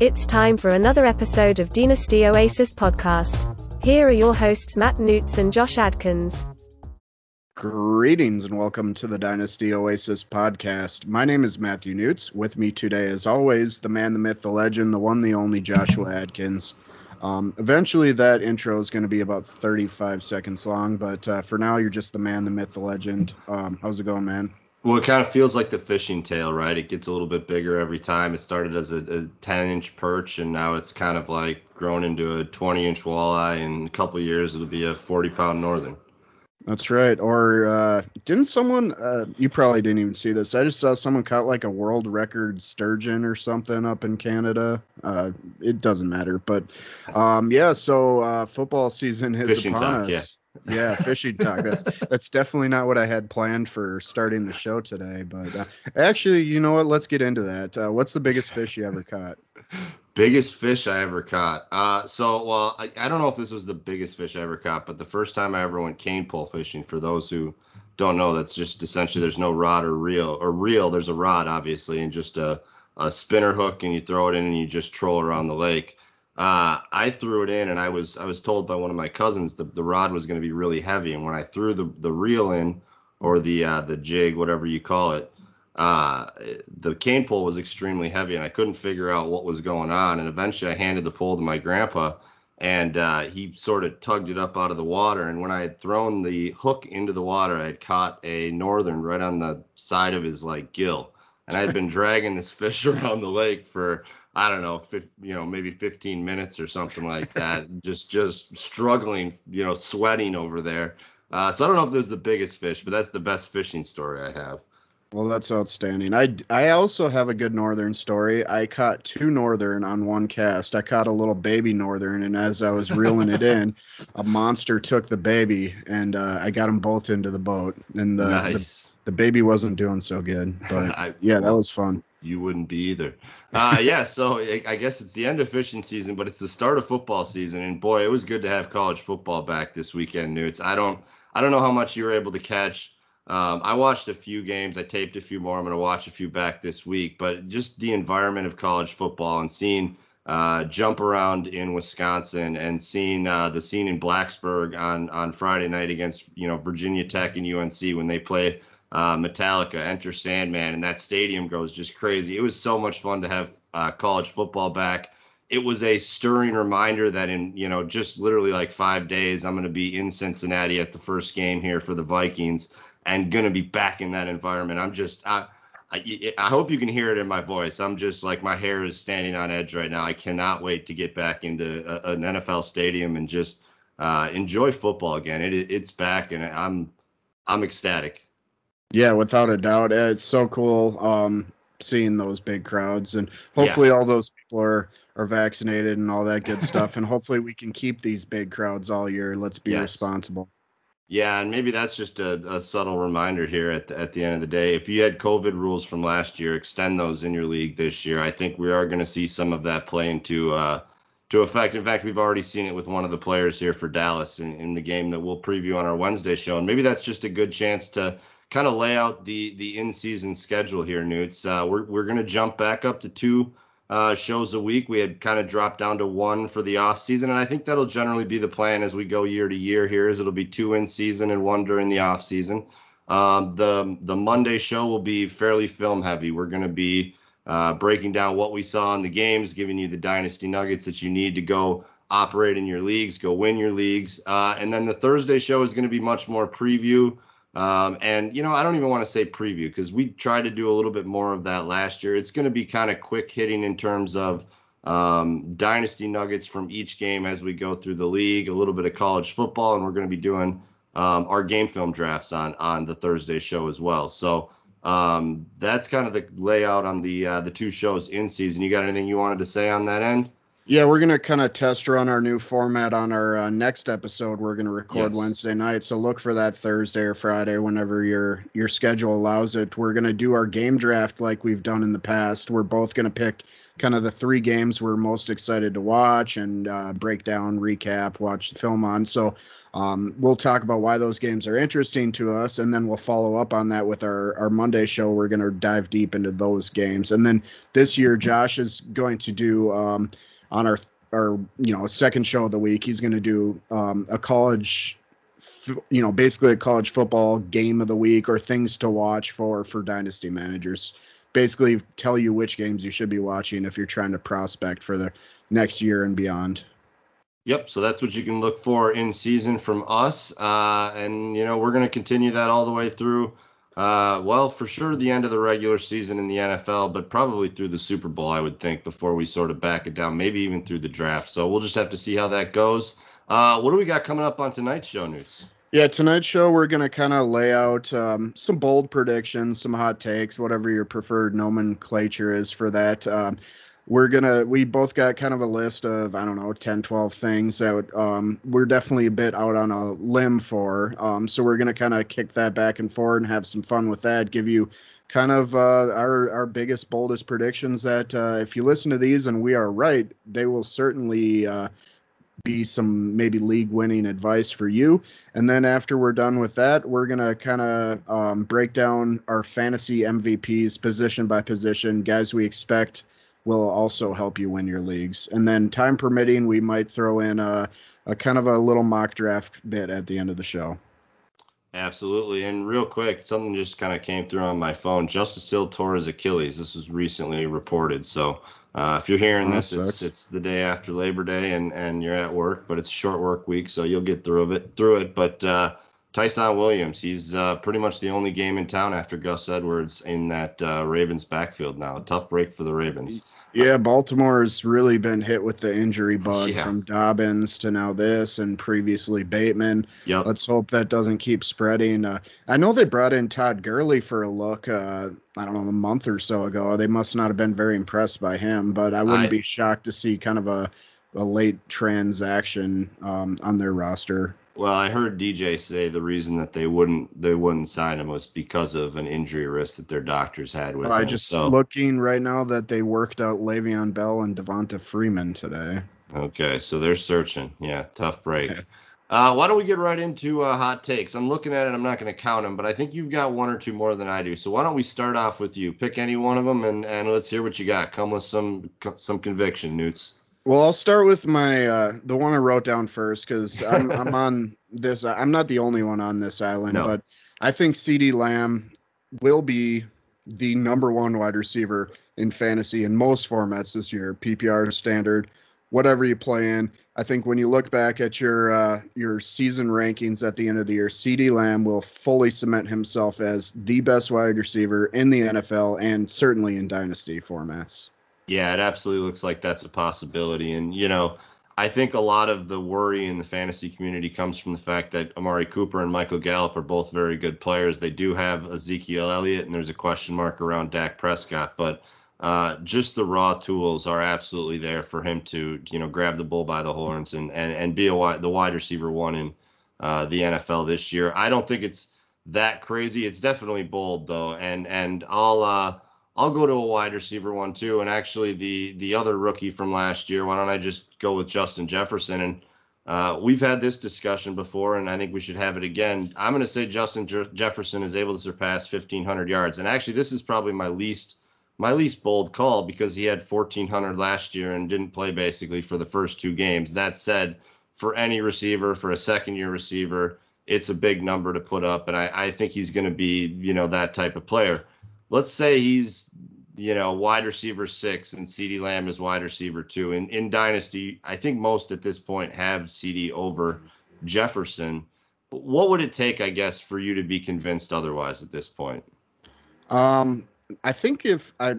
It's time for another episode of Dynasty Oasis podcast. Here are your hosts Matt Newts and Josh Adkins. Greetings and welcome to the Dynasty Oasis podcast. My name is Matthew Newts. With me today, as always, the man, the myth, the legend, the one, the only Joshua Adkins. Um, eventually, that intro is going to be about 35 seconds long, but uh, for now, you're just the man, the myth, the legend. Um, how's it going, man? Well, it kind of feels like the fishing tale, right? It gets a little bit bigger every time. It started as a, a 10 inch perch, and now it's kind of like grown into a 20 inch walleye. In a couple years, it'll be a 40 pound northern. That's right. Or uh, didn't someone? Uh, you probably didn't even see this. I just saw someone caught like a world record sturgeon or something up in Canada. Uh, it doesn't matter, but um, yeah. So uh, football season is Fishing upon talk, us. yeah. Yeah, fishing talk. That's that's definitely not what I had planned for starting the show today. But uh, actually, you know what? Let's get into that. Uh, what's the biggest fish you ever caught? Biggest fish I ever caught. Uh, so, well, I, I don't know if this was the biggest fish I ever caught, but the first time I ever went cane pole fishing, for those who don't know, that's just essentially there's no rod or reel or reel. There's a rod, obviously, and just a, a spinner hook, and you throw it in and you just troll around the lake. Uh, I threw it in, and I was I was told by one of my cousins that the rod was going to be really heavy, and when I threw the the reel in or the uh, the jig, whatever you call it, uh, the cane pole was extremely heavy, and I couldn't figure out what was going on. And eventually, I handed the pole to my grandpa, and uh, he sort of tugged it up out of the water. And when I had thrown the hook into the water, I had caught a northern right on the side of his like gill, and I had been dragging this fish around the lake for I don't know, you know, maybe 15 minutes or something like that. just just struggling, you know, sweating over there. Uh, so I don't know if this is the biggest fish, but that's the best fishing story I have. Well, that's outstanding. I, I also have a good northern story. I caught two northern on one cast. I caught a little baby northern, and as I was reeling it in, a monster took the baby, and uh, I got them both into the boat. And the, the the baby wasn't doing so good, but I- yeah, that was fun. You wouldn't be either. Uh, yeah, so I, guess it's the end of fishing season, but it's the start of football season. And boy, it was good to have college football back this weekend, Newts. I don't I don't know how much you were able to catch. Um, I watched a few games. I taped a few more. I'm going to watch a few back this week. But just the environment of college football and seeing uh, jump around in Wisconsin and seeing uh, the scene in Blacksburg on on Friday night against you know Virginia Tech and UNC when they play uh, Metallica, Enter Sandman, and that stadium goes just crazy. It was so much fun to have uh, college football back. It was a stirring reminder that in you know just literally like five days, I'm going to be in Cincinnati at the first game here for the Vikings and going to be back in that environment. I'm just I, I I hope you can hear it in my voice. I'm just like my hair is standing on edge right now. I cannot wait to get back into a, an NFL stadium and just uh, enjoy football again. It it's back and I'm I'm ecstatic. Yeah, without a doubt. Uh, It's so cool um, seeing those big crowds, and hopefully all those people are are vaccinated and all that good stuff. and hopefully we can keep these big crowds all year. Let's be Yes. responsible. Yeah, and maybe that's just a, a subtle reminder here at the, at the end of the day. If you had COVID rules from last year, extend those in your league this year. I think we are going to see some of that play into uh, to effect. In fact, we've already seen it with one of the players here for Dallas in, in the game that we'll preview on our Wednesday show. And maybe that's just a good chance to kind of lay out the the in season schedule here, Newts. Uh, we're we're going to jump back up to two uh, shows a week. We had kind of dropped down to one for the off season, and I think that'll generally be the plan as we go year to year. Here is it'll be two in season and one during the off season. Um, the the Monday show will be fairly film heavy. We're going to be uh, breaking down what we saw in the games, giving you the dynasty nuggets that you need to go operate in your leagues, go win your leagues, uh, and then the Thursday show is going to be much more preview. Um, and you know, I don't even want to say preview because we tried to do a little bit more of that last year. It's going to be kind of quick hitting in terms of um, dynasty nuggets from each game as we go through the league, a little bit of college football, and we're going to be doing um, our game film drafts on on the Thursday show as well. So um, that's kind of the layout on the uh, the two shows in season. You got anything you wanted to say on that end? Yeah, we're gonna kind of test run our new format on our uh, next episode. We're gonna record Yes. Wednesday night, so look for that Thursday or Friday, whenever your your schedule allows it. We're gonna do our game draft like we've done in the past. We're both gonna pick kind of the three games we're most excited to watch and uh, break down, recap, watch the film on. So um, we'll talk about why those games are interesting to us, and then we'll follow up on that with our our Monday show. We're gonna dive deep into those games, and then this year Josh is going to do. Um, on our our you know second show of the week he's going to do um, a college you know basically a college football game of the week or things to watch for for dynasty managers basically tell you which games you should be watching if you're trying to prospect for the next year and beyond Yep. So that's what you can look for in season from us. Uh, and, you know, we're going to continue that all the way through. Uh, well, for sure, the end of the regular season in the NFL, but probably through the Super Bowl, I would think, before we sort of back it down, maybe even through the draft. So we'll just have to see how that goes. Uh, what do we got coming up on tonight's show Newts? yeah tonight's show we're going to kind of lay out um, some bold predictions some hot takes whatever your preferred nomenclature is for that um, we're gonna we both got kind of a list of i don't know 10 12 things that um, we're definitely a bit out on a limb for. Um, so we're gonna kind of kick that back and forward and have some fun with that give you kind of uh, our our biggest boldest predictions that uh, if you listen to these and we are right they will certainly uh, be some maybe league winning advice for you. And then after we're done with that we're gonna kind of um, break down our fantasy mvps position by position guys we expect will also help you win your leagues. And then, time permitting, we might throw in a, a kind of a little mock draft bit at the end of the show. Absolutely. And real quick, something just kind of came through on my phone. Justice Hill tore his Achilles. This was recently reported. So uh, if you're hearing Oh, this, it's, it's the day after Labor Day and, and you're at work, but it's a short work week, so you'll get through it. Through it. But uh, Ty'Son Williams, he's uh, pretty much the only game in town after Gus Edwards in that uh, Ravens backfield now. A tough break for the Ravens. Yeah, Baltimore's really been hit with the injury bug Yeah. from Dobbins to now this, and previously Bateman. Yep. Let's hope that doesn't keep spreading. Uh, I know they brought in Todd Gurley for a look. Uh, I don't know, a month or so ago. They must not have been very impressed by him, but I wouldn't I- be shocked to see kind of a a late transaction um, on their roster. Well, I heard DJ say the reason that they wouldn't they wouldn't sign him was because of an injury risk that their doctors had with I him. just so, looking right now that they worked out Le'Veon Bell and Devonta Freeman today. Okay, so they're searching. Yeah, tough break. Yeah. Uh, why don't we get right into uh, hot takes? I'm looking at it. I'm not going to count them, but I think you've got one or two more than I do. So why don't we start off with you? Pick any one of them, and, and let's hear what you got. Come with some some conviction, Newts. Well, I'll start with my uh, the one I wrote down first because I'm I'm on this. I'm not the only one on this island, No. but I think CeeDee Lamb will be the number one wide receiver in fantasy in most formats this year. PPR standard, whatever you play in. I think when you look back at your uh, your season rankings at the end of the year, CeeDee Lamb will fully cement himself as the best wide receiver in the NFL and certainly in dynasty formats. Yeah, it absolutely looks like that's a possibility. And, you know, I think a lot of the worry in the fantasy community comes from the fact that Amari Cooper and Michael Gallup are both very good players. They do have Ezekiel Elliott, and there's a question mark around Dak Prescott. But uh, just the raw tools are absolutely there for him to, you know, grab the bull by the horns and and, and be a wide, the wide receiver one in uh, the NFL this year. I don't think it's that crazy. It's definitely bold though, and and I'll uh, I'll go to a wide receiver one too. And actually, the the other rookie from last year. Why don't I just go with Justin Jefferson? And uh, we've had this discussion before, and I think we should have it again. I'm going to say Justin Je- Jefferson is able to surpass 1,500 yards. And actually, this is probably my least my least bold call because he had 1,400 last year and didn't play basically for the first two games. That said, for any receiver, for a second year receiver, it's a big number to put up, and I, I think he's going to be you know that type of player let's say he's you know wide receiver six and CeeDee Lamb is wide receiver two. And in dynasty, I think most at this point have CeeDee over Jefferson. What would it take, I guess, for you to be convinced otherwise at this point? Um, I think if I,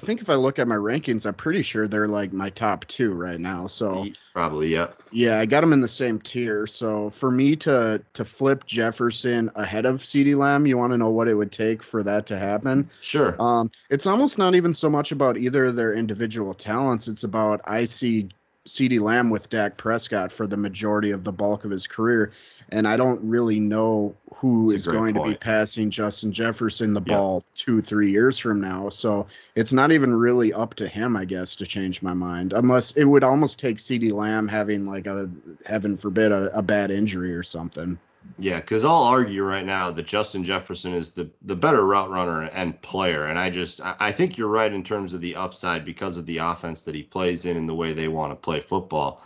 I think if I look at my rankings, I'm pretty sure they're like my top two right now. So probably, yeah. Yeah, I got them in the same tier. So for me to to flip Jefferson ahead of CeeDee Lamb, you want to know what it would take for that to happen? Sure. Um, it's almost not even so much about either of their individual talents. It's about I see CeeDee Lamb with Dak Prescott for the majority of the bulk of his career. And I don't really know who That's is going point. to be passing Justin Jefferson the ball two, three years from now. So it's not even really up to him, I guess, to change my mind. Unless it would almost take CeeDee Lamb having like a heaven forbid a, a bad injury or something. Yeah, because I'll argue right now that Justin Jefferson is the the better route runner and player, and I just I think you're right in terms of the upside because of the offense that he plays in and the way they want to play football.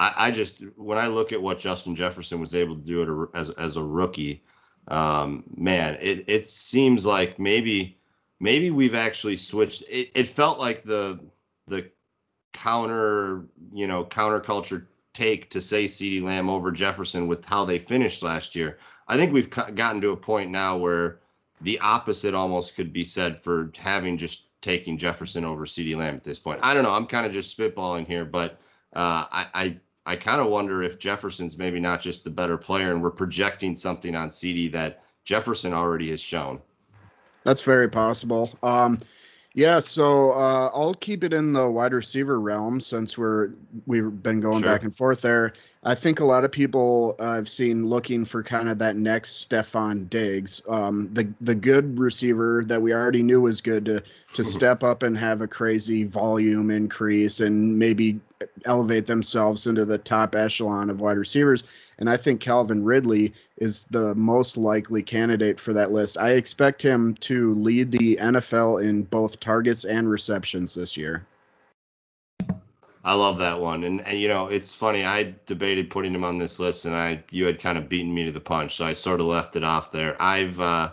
I, I just when I look at what Justin Jefferson was able to do as as a rookie, um, man, it it seems like maybe maybe we've actually switched. It it felt like the the counter you know counterculture take to say CeeDee Lamb over Jefferson with how they finished last year. I think we've gotten to a point now where the opposite almost could be said for having just taking Jefferson over CeeDee Lamb at this point. I don't know. I'm kind of just spitballing here, but uh, I I, I kind of wonder if Jefferson's maybe not just the better player, and we're projecting something on CeeDee that Jefferson already has shown. That's very possible. Um, yeah, so uh, I'll keep it in the wide receiver realm since we're we've been going sure. back and forth there. I think a lot of people I've seen looking for kind of that next Stefon Diggs, um, the the good receiver that we already knew was good to to step up and have a crazy volume increase and maybe elevate themselves into the top echelon of wide receivers. And I think Calvin Ridley is the most likely candidate for that list. I expect him to lead the NFL in both targets and receptions this year. I love that one. And, and you know, it's funny. I debated putting him on this list and I you had kind of beaten me to the punch, so I sort of left it off there. I've uh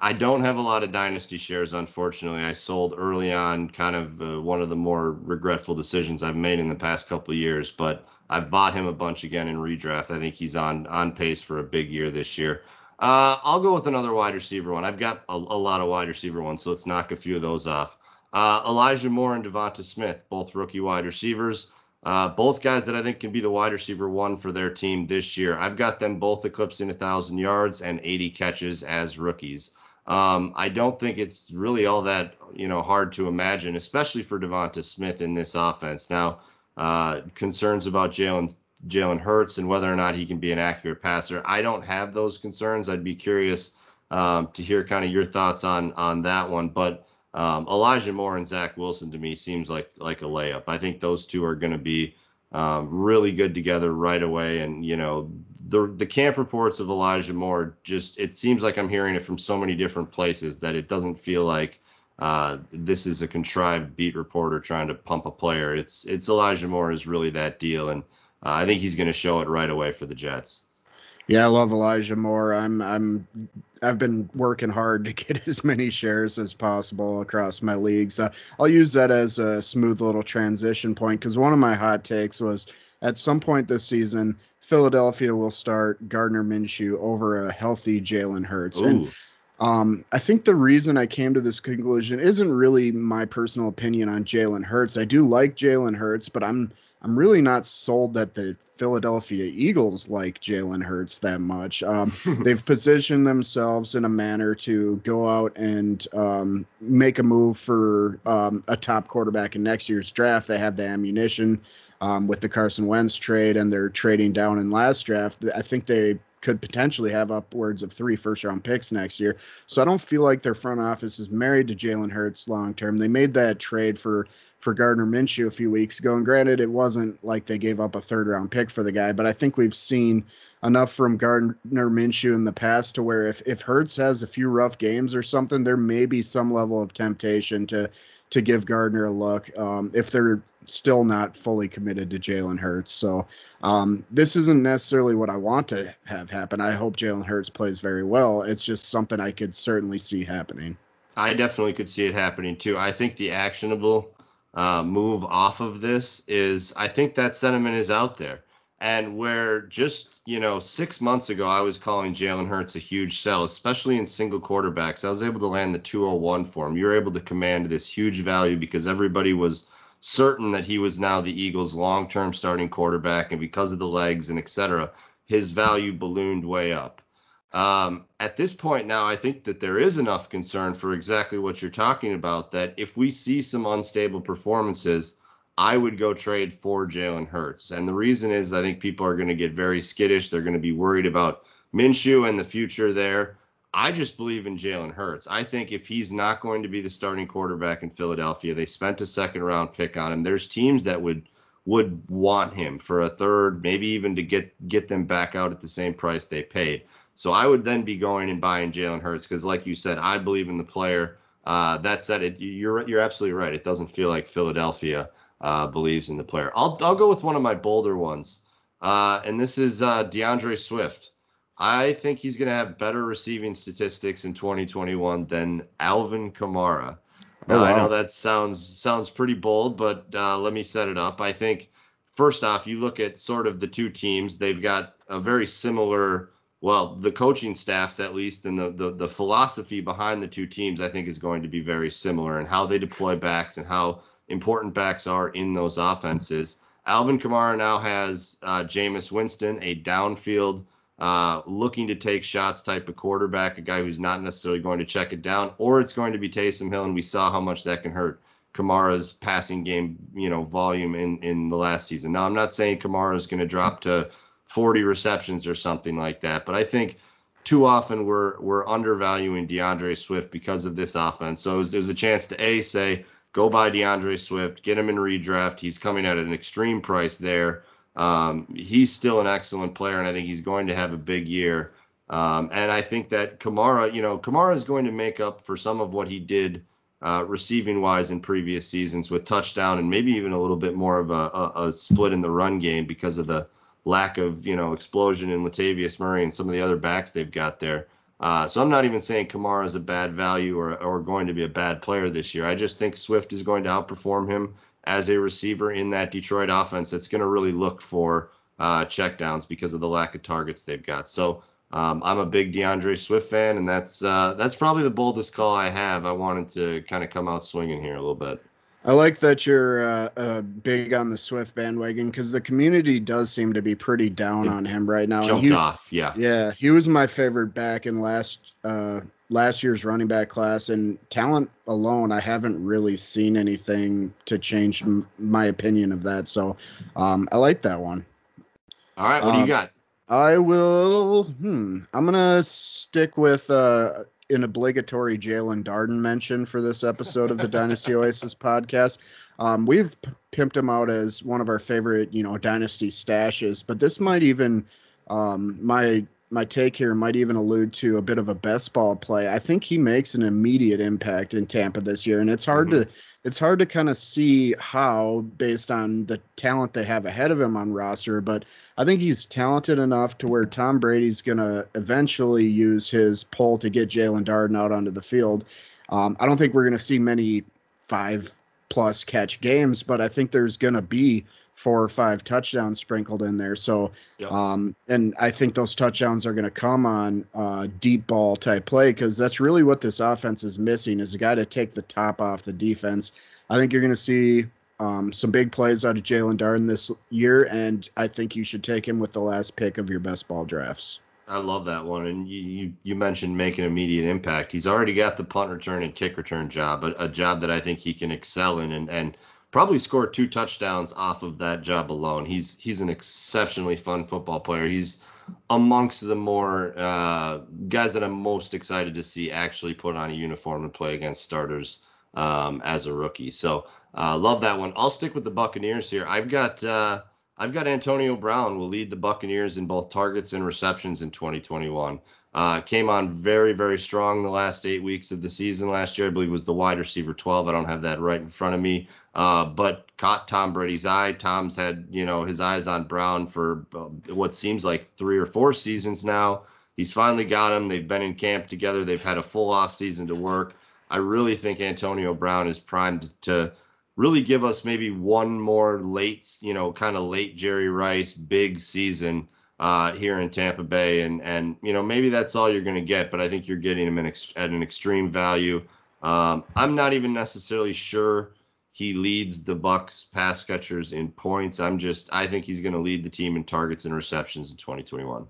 I don't have a lot of dynasty shares, unfortunately. I sold early on, kind of uh, one of the more regretful decisions I've made in the past couple years. But I've bought him a bunch again in redraft. I think he's on on pace for a big year this year. Uh, I'll go with another wide receiver one. I've got a, a, lot of wide receiver ones, so let's knock a few of those off. Uh, Elijah Moore and DeVonta Smith, both rookie wide receivers. Uh, both guys that I think can be the wide receiver one for their team this year. I've got them both eclipsing 1,000 yards and 80 catches as rookies. Um, I don't think it's really all that you know hard to imagine, especially for DeVonta Smith in this offense. Now, uh, concerns about Jalen Jalen Hurts and whether or not he can be an accurate passer. I don't have those concerns. I'd be curious um, to hear kind of your thoughts on on that one, but um, Elijah Moore and Zach Wilson to me seems like like a layup. I think those two are going to be um, really good together right away. And you know, the the camp reports of Elijah Moore just it seems like I'm hearing it from so many different places that it doesn't feel like uh, this is a contrived beat reporter trying to pump a player. It's it's Elijah Moore is really that deal, and uh, I think he's going to show it right away for the Jets. Yeah, I love Elijah Moore. I'm I'm I've been working hard to get as many shares as possible across my leagues. Uh, I'll use that as a smooth little transition point because one of my hot takes was at some point this season, Philadelphia will start Gardner Minshew over a healthy Jalen Hurts. Ooh. And um, I think the reason I came to this conclusion isn't really my personal opinion on Jalen Hurts. I do like Jalen Hurts, but I'm I'm really not sold that the Philadelphia Eagles like Jalen Hurts that much. Um, they've positioned themselves in a manner to go out and um, make a move for um, a top quarterback in next year's draft. They have the ammunition um, with the Carson Wentz trade, and they're trading down in last draft. I think they could potentially have upwards of three first round picks next year. So I don't feel like their front office is married to Jalen Hurts long term. They made that trade for for Gardner Minshew a few weeks ago, and granted, it wasn't like they gave up a third round pick for the guy, but I think we've seen enough from Gardner Minshew in the past to where if if Hurts has a few rough games or something, there may be some level of temptation to to give Gardner a look um, if they're still not fully committed to Jalen Hurts. So um, this isn't necessarily what I want to have happen. I hope Jalen Hurts plays very well. It's just something I could certainly see happening. I definitely could see it happening too. I think the actionable uh, move off of this is I think that sentiment is out there. And where just, you know, six months ago, I was calling Jalen Hurts a huge sell, especially in single quarterbacks. I was able to land the 201 for him. You're able to command this huge value because everybody was certain that he was now the Eagles' long term starting quarterback. And because of the legs and et cetera, his value ballooned way up. Um, at this point now, I think that there is enough concern for exactly what you're talking about that if we see some unstable performances, I would go trade for Jalen Hurts. And the reason is I think people are going to get very skittish. They're going to be worried about Minshew and the future there. I just believe in Jalen Hurts. I think if he's not going to be the starting quarterback in Philadelphia, they spent a second round pick on him. There's teams that would would want him for a third, maybe even to get get them back out at the same price they paid. So I would then be going and buying Jalen Hurts because, like you said, I believe in the player. Uh, that said, it you're you're absolutely right. It doesn't feel like Philadelphia uh, believes in the player. I'll I'll go with one of my bolder ones, uh, and this is uh, D'Andre Swift. I think he's going to have better receiving statistics in 2021 than Alvin Kamara. Oh, wow. I know that sounds sounds pretty bold, but uh, let me set it up. I think first off, you look at sort of the two teams; they've got a very similar, well, the coaching staffs at least, and the the, the philosophy behind the two teams, I think, is going to be very similar, and how they deploy backs and how important backs are in those offenses. Alvin Kamara now has uh, Jameis Winston, a downfield, uh, looking to take shots type of quarterback, a guy who's not necessarily going to check it down, or it's going to be Taysom Hill, and we saw how much that can hurt Kamara's passing game, you know, volume in in the last season. Now, I'm not saying Kamara is going to drop to 40 receptions or something like that, but I think too often we're we're undervaluing D'Andre Swift because of this offense. So there's a chance to a say go buy D'Andre Swift, get him in redraft. He's coming at an extreme price there. Um, he's still an excellent player, and I think he's going to have a big year. Um, and I think that Kamara, you know, Kamara is going to make up for some of what he did uh, receiving wise in previous seasons with touchdown and maybe even a little bit more of a, a, a, split in the run game because of the lack of, you know, explosion in Latavius Murray and some of the other backs they've got there. Uh, so I'm not even saying Kamara is a bad value or, or going to be a bad player this year. I just think Swift is going to outperform him as a receiver in that Detroit offense that's going to really look for uh, checkdowns because of the lack of targets they've got. So um, I'm a big D'Andre Swift fan, and that's uh, that's probably the boldest call I have. I wanted to kind of come out swinging here a little bit. I like that you're uh, uh, big on the Swift bandwagon because the community does seem to be pretty down it on him right now. Jumped he, off, yeah, yeah. He was my favorite back in last uh, last year's running back class, and talent alone, I haven't really seen anything to change m- my opinion of that. So, um, I like that one. All right, what do you um, got? I will. Hmm. I'm gonna stick with uh, an obligatory Jaelon Darden mention for this episode of the Dynasty Oasis podcast. Um, we've p- pimped him out as one of our favorite, you know, dynasty stashes, but this might even um, my my take here might even allude to a bit of a best ball play. I think he makes an immediate impact in Tampa this year, and it's hard mm-hmm. to it's hard to kind of see how based on the talent they have ahead of him on roster. But I think he's talented enough to where Tom Brady's going to eventually use his pull to get Jaelon Darden out onto the field. Um, I don't think we're going to see many five plus catch games, but I think there's going to be four or five touchdowns sprinkled in there. So, yep. um, and I think those touchdowns are going to come on uh, deep ball type play because that's really what this offense is missing is a guy to take the top off the defense. I think you're going to see um, some big plays out of Jaelon Darden this year, and I think you should take him with the last pick of your best ball drafts. I love that one, and you you, you mentioned making immediate impact. He's already got the punt return and kick return job, a, a job that I think he can excel in, and and probably scored two touchdowns off of that job alone. He's he's an exceptionally fun football player. He's amongst the more uh, guys that I'm most excited to see actually put on a uniform and play against starters um, as a rookie. So uh, love that one. I'll stick with the Buccaneers here. I've got uh, I've got Antonio Brown will lead the Buccaneers in both targets and receptions in 2021. Uh, came on very, very strong the last eight weeks of the season last year. I believe was the wide receiver 12. I don't have that right in front of me, uh, but caught Tom Brady's eye. Tom's had you know his eyes on Brown for uh, what seems like three or four seasons now. He's finally got him. They've been in camp together. They've had a full off season to work. I really think Antonio Brown is primed to really give us maybe one more late, you know, kind of late Jerry Rice big season uh, here in Tampa Bay, and and you know maybe that's all you're going to get, but I think you're getting him ex- at an extreme value. Um, I'm not even necessarily sure he leads the Bucks pass catchers in points. I'm just I think he's going to lead the team in targets and receptions in 2021.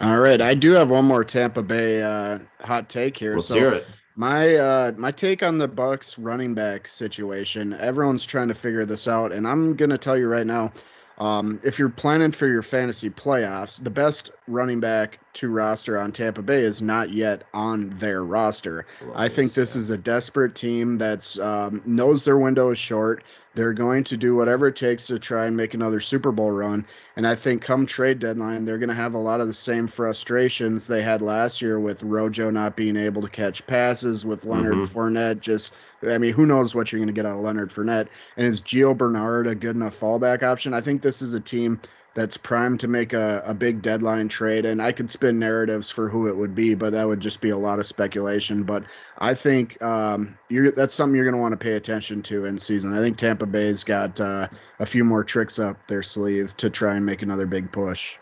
All right, I do have one more Tampa Bay uh, hot take here. Let's so hear it. My uh, my take on the Bucks running back situation. Everyone's trying to figure this out, and I'm gonna tell you right now. Um, if you're planning for your fantasy playoffs, the best running back to roster on Tampa Bay is not yet on their roster. I think this is a desperate team that's um, knows their window is short. They're going to do whatever it takes to try and make another Super Bowl run. And I think come trade deadline, they're going to have a lot of the same frustrations they had last year with Rojo not being able to catch passes, with Leonard mm-hmm. Fournette just, I mean, who knows what you're going to get out of Leonard Fournette. And is Gio Bernard a good enough fallback option? I think this is a team that's primed to make a, a big deadline trade. And I could spin narratives for who it would be, but that would just be a lot of speculation. But I think um, that's something you're going to want to pay attention to in season. I think Tampa Bay's got uh, a few more tricks up their sleeve to try and make another big push.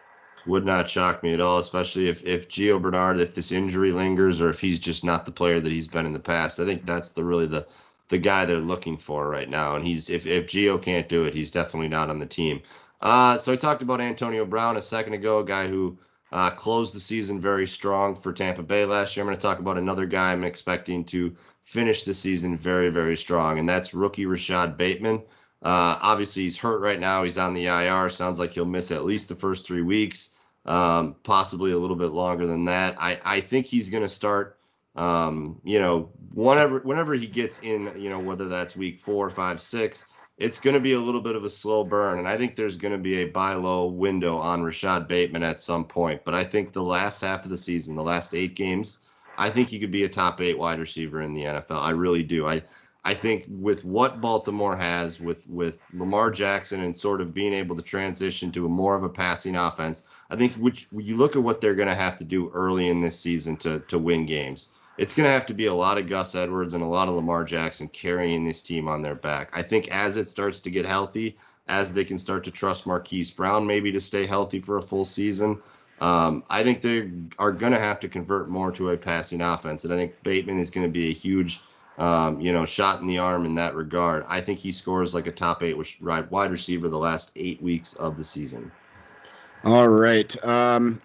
Would not shock me at all, especially if if Gio Bernard, if this injury lingers, or if he's just not the player that he's been in the past. I think that's the really the the guy they're looking for right now. And he's if if Gio can't do it, he's definitely not on the team. Uh, so I talked about Antonio Brown a second ago, a guy who uh, closed the season very strong for Tampa Bay last year. I'm going to talk about another guy I'm expecting to finish the season very, very strong, and that's rookie Rashad Bateman. Uh, obviously, he's hurt right now. He's on the IR. Sounds like he'll miss at least the first three weeks, um, possibly a little bit longer than that. I, I think he's going to start. Um, you know, whenever whenever he gets in, you know, whether that's week four, five, six, it's going to be a little bit of a slow burn. And I think there's going to be a buy low window on Rashad Bateman at some point. But I think the last half of the season, the last eight games, I think he could be a top eight wide receiver in the NFL. I really do. I I think with what Baltimore has, with with Lamar Jackson and sort of being able to transition to a more of a passing offense, I think which you look at what they're going to have to do early in this season to to win games it's going to have to be a lot of Gus Edwards and a lot of Lamar Jackson carrying this team on their back. I think as it starts to get healthy, as they can start to trust Marquise Brown maybe to stay healthy for a full season, um, I think they are going to have to convert more to a passing offense. And I think Bateman is going to be a huge, um, you know, shot in the arm in that regard. I think he scores like a top eight wide receiver the last eight weeks of the season. All right. Um,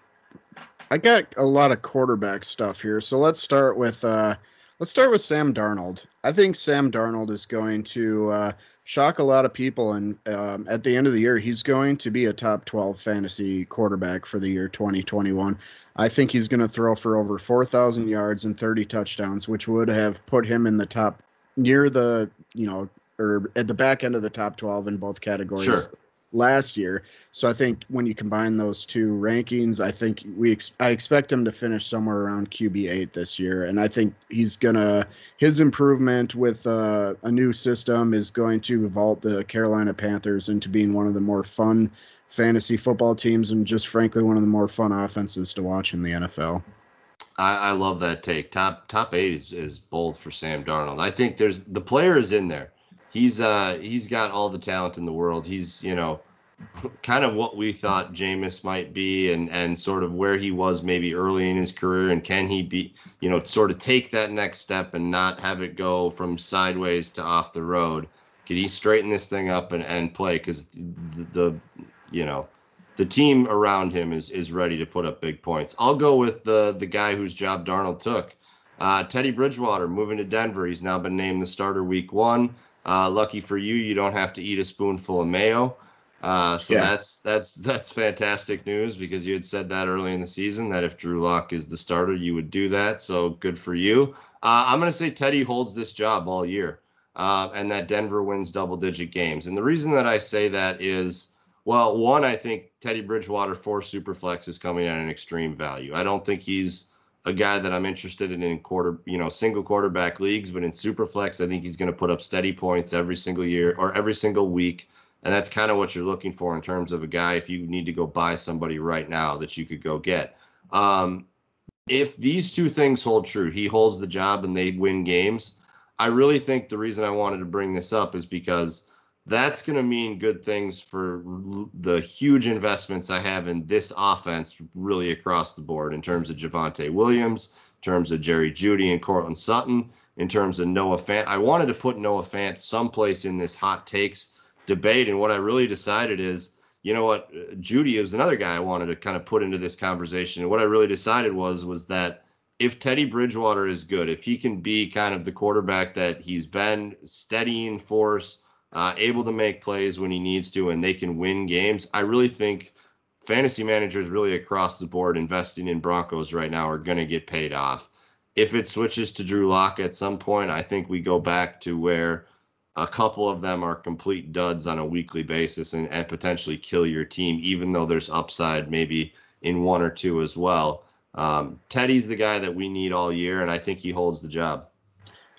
I got a lot of quarterback stuff here. So let's start with uh, let's start with Sam Darnold. I think Sam Darnold is going to uh, shock a lot of people, and um, at the end of the year, he's going to be a top 12 fantasy quarterback for the year 2021. I think he's going to throw for over 4,000 yards and 30 touchdowns, which would have put him in the top near the you know or at the back end of the top 12 in both categories. Sure last year. So I think when you combine those two rankings, I think we ex- I expect him to finish somewhere around QB eight this year, and I think he's gonna his improvement with uh, a new system is going to vault the Carolina Panthers into being one of the more fun fantasy football teams and just frankly one of the more fun offenses to watch in the NFL. I, I love that take. Top top eight is, is bold for Sam Darnold. I think there's the player is in there he's uh he's got all the talent in the world. He's you know kind of what we thought Jameis might be and and sort of where he was maybe early in his career and can he be you know sort of take that next step and not have it go from sideways to off the road. Can he straighten this thing up and, and play? Because the, the you know the team around him is is ready to put up big points. I'll go with the the guy whose job darnold took. Uh, teddy bridgewater moving to denver. He's now been named the starter week one uh, lucky for you, you don't have to eat a spoonful of mayo. Uh, so yeah. that's that's that's fantastic news because you had said that early in the season that if Drew Lock is the starter, you would do that. So good for you. Uh, I'm going to say Teddy holds this job all year, uh, and that Denver wins double-digit games. And the reason that I say that is, well, one, I think Teddy Bridgewater for Superflex is coming at an extreme value. I don't think he's a guy that I'm interested in in quarter, you know, single quarterback leagues, but in Superflex, I think he's going to put up steady points every single year or every single week. And that's kind of what you're looking for in terms of a guy if you need to go buy somebody right now that you could go get. Um, if these two things hold true, he holds the job and they win games. I really think the reason I wanted to bring this up is because that's going to mean good things for the huge investments I have in this offense, really across the board in terms of Javonte Williams, in terms of Jerry Jeudy and Courtland Sutton, in terms of Noah Fant. I wanted to put Noah Fant someplace in this hot takes debate, and what I really decided is, you know what, uh, Judy is another guy I wanted to kind of put into this conversation. And what I really decided was was that if Teddy Bridgewater is good, if he can be kind of the quarterback that he's been, steady in force uh, able to make plays when he needs to, and they can win games. I really think fantasy managers, really across the board, investing in Broncos right now are going to get paid off. If it switches to Drew Lock at some point, I think we go back to where a couple of them are complete duds on a weekly basis and, and potentially kill your team, even though there's upside maybe in one or two as well. Um, Teddy's the guy that we need all year, and I think he holds the job.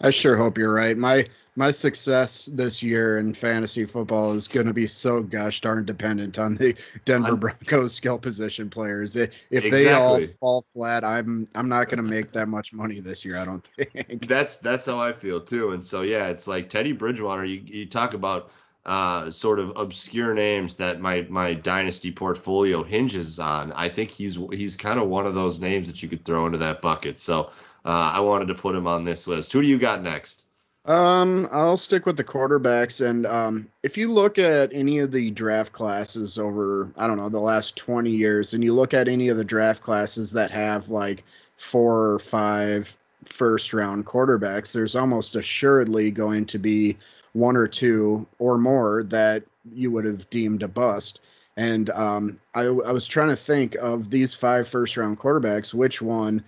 I sure hope you're right. My my success this year in fantasy football is going to be so gosh darn dependent on the Denver Broncos skill position players. If exactly. they all fall flat, I'm I'm not going to make that much money this year. I don't think. That's that's how I feel too. And so yeah, it's like Teddy Bridgewater. You you talk about uh, sort of obscure names that my my dynasty portfolio hinges on. I think he's he's kind of one of those names that you could throw into that bucket. So uh, I wanted to put him on this list. Who do you got next? Um, I'll stick with the quarterbacks, and um, if you look at any of the draft classes over, I don't know, the last twenty years, and you look at any of the draft classes that have like four or five first round quarterbacks, there's almost assuredly going to be one or two or more that you would have deemed a bust. And um, I, I was trying to think of these five first round quarterbacks, which one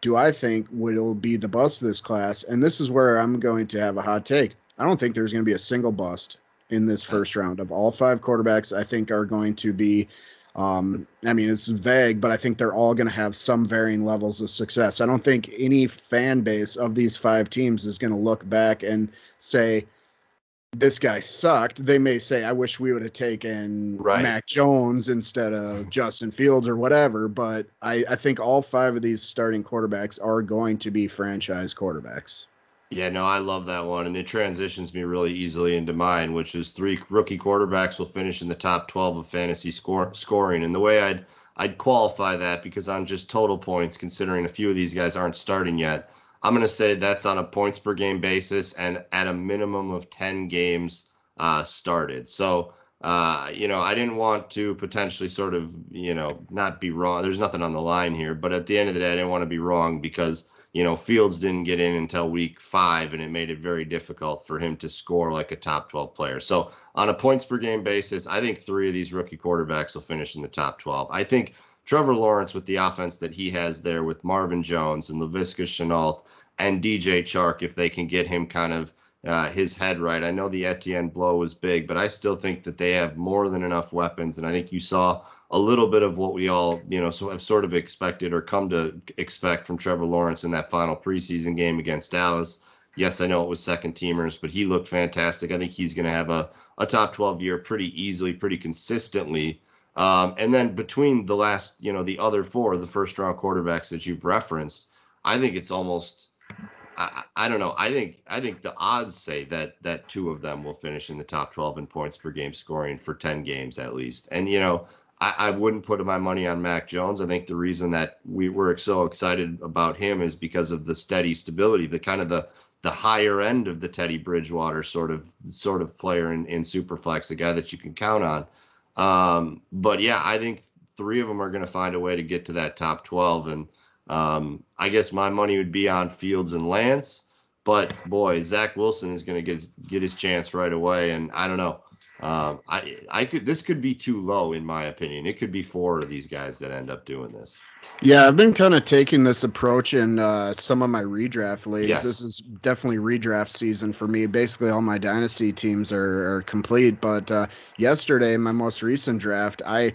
do I think will be the bust of this class? And this is where I'm going to have a hot take. I don't think there's going to be a single bust in this first round of all five quarterbacks. I think are going to be. Um, I mean, it's vague, but I think they're all going to have some varying levels of success. I don't think any fan base of these five teams is going to look back and say, this guy sucked, they may say, I wish we would have taken right. Mac Jones instead of Justin Fields or whatever. But I, I think all five of these starting quarterbacks are going to be franchise quarterbacks. Yeah, no, I love that one. And it transitions me really easily into mine, which is three rookie quarterbacks will finish in the top 12 of fantasy score, scoring. And the way I'd I'd qualify that because on just total points, considering a few of these guys aren't starting yet, I'm going to say that's on a points per game basis and at a minimum of 10 games uh, started. So, uh, you know, I didn't want to potentially sort of, you know, not be wrong. There's nothing on the line here, but at the end of the day, I didn't want to be wrong because, you know, Fields didn't get in until week five, and it made it very difficult for him to score like a top 12 player. So, on a points per game basis, I think three of these rookie quarterbacks will finish in the top 12. I think Trevor Lawrence with the offense that he has there with Marvin Jones and Laviska Shenault and DJ Chark if they can get him kind of uh, his head right. I know the Etienne blow was big, but I still think that they have more than enough weapons, and I think you saw a little bit of what we all, you know, so have sort of expected or come to expect from Trevor Lawrence in that final preseason game against Dallas. Yes, I know it was second teamers, but he looked fantastic. I think he's going to have a, a top 12 year pretty easily, pretty consistently. Um, and then between the last, you know, the other four, the first round quarterbacks that you've referenced, I think it's almost, I, I don't know. I think I think the odds say that that two of them will finish in the top 12 in points per game scoring for 10 games at least. And you know, I, I wouldn't put my money on Mac Jones. I think the reason that we were so excited about him is because of the steady stability, the kind of the the higher end of the Teddy Bridgewater sort of sort of player in, in Superflex, a guy that you can count on. Um, but yeah, I think three of them are going to find a way to get to that top 12. And um, I guess my money would be on Fields and Lance. But boy, Zach Wilson is going to get get his chance right away. And I don't know. Um, I I could this could be too low in my opinion. It could be four of these guys that end up doing this. Yeah, I've been kind of taking this approach in uh, some of my redraft leagues. Yes. This is definitely redraft season for me. Basically, all my dynasty teams are, are complete. But uh, yesterday, my most recent draft, I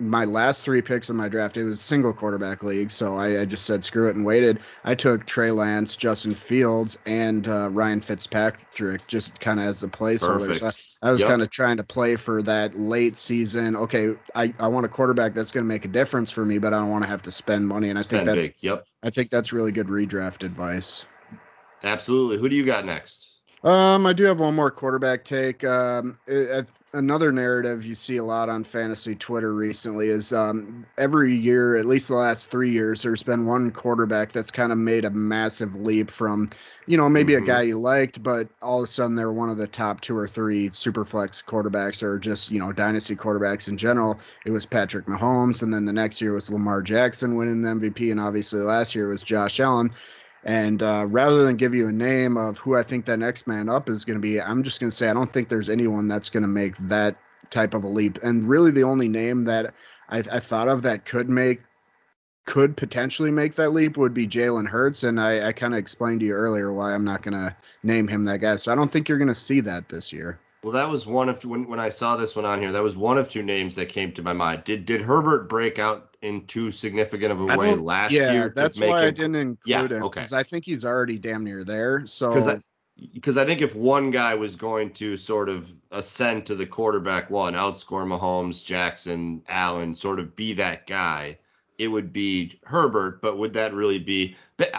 my last three picks in my draft, it was single quarterback league. So I, I, just said screw it and waited. I took Trey Lance, Justin Fields, and uh, Ryan Fitzpatrick just kind of as the placeholder. So I, I was yep. kind of trying to play for that late season. Okay, I, I want a quarterback that's going to make a difference for me, but I don't want to have to spend money. And I think that's big. yep. I think that's really good redraft advice. Absolutely. Who do you got next? Um, I do have one more quarterback take. Um, it, another narrative you see a lot on fantasy Twitter recently is um, every year, at least the last three years, there's been one quarterback that's kind of made a massive leap from, you know, maybe mm-hmm. a guy you liked, but all of a sudden they're one of the top two or three super flex quarterbacks or just, you know, dynasty quarterbacks in general. It was Patrick Mahomes. And then the next year was Lamar Jackson winning the MVP. And obviously last year was Josh Allen. And uh, rather than give you a name of who I think that next man up is going to be, I'm just going to say I don't think there's anyone that's going to make that type of a leap. And really, the only name that I, I thought of that could make could potentially make that leap would be Jalen Hurts. And I, I kind of explained to you earlier why I'm not going to name him that guy. So I don't think you're going to see that this year. Well, that was one of when when I saw this one on here. That was one of two names that came to my mind. Did did Herbert break out in too significant of a way last yeah, year? that's why him, I didn't include yeah, him because I think he's already damn near there. So because because I, I, think if one guy was going to sort of ascend to the quarterback one, outscore Mahomes, Jackson, Allen, sort of be that guy, it would be Herbert. But would that really be?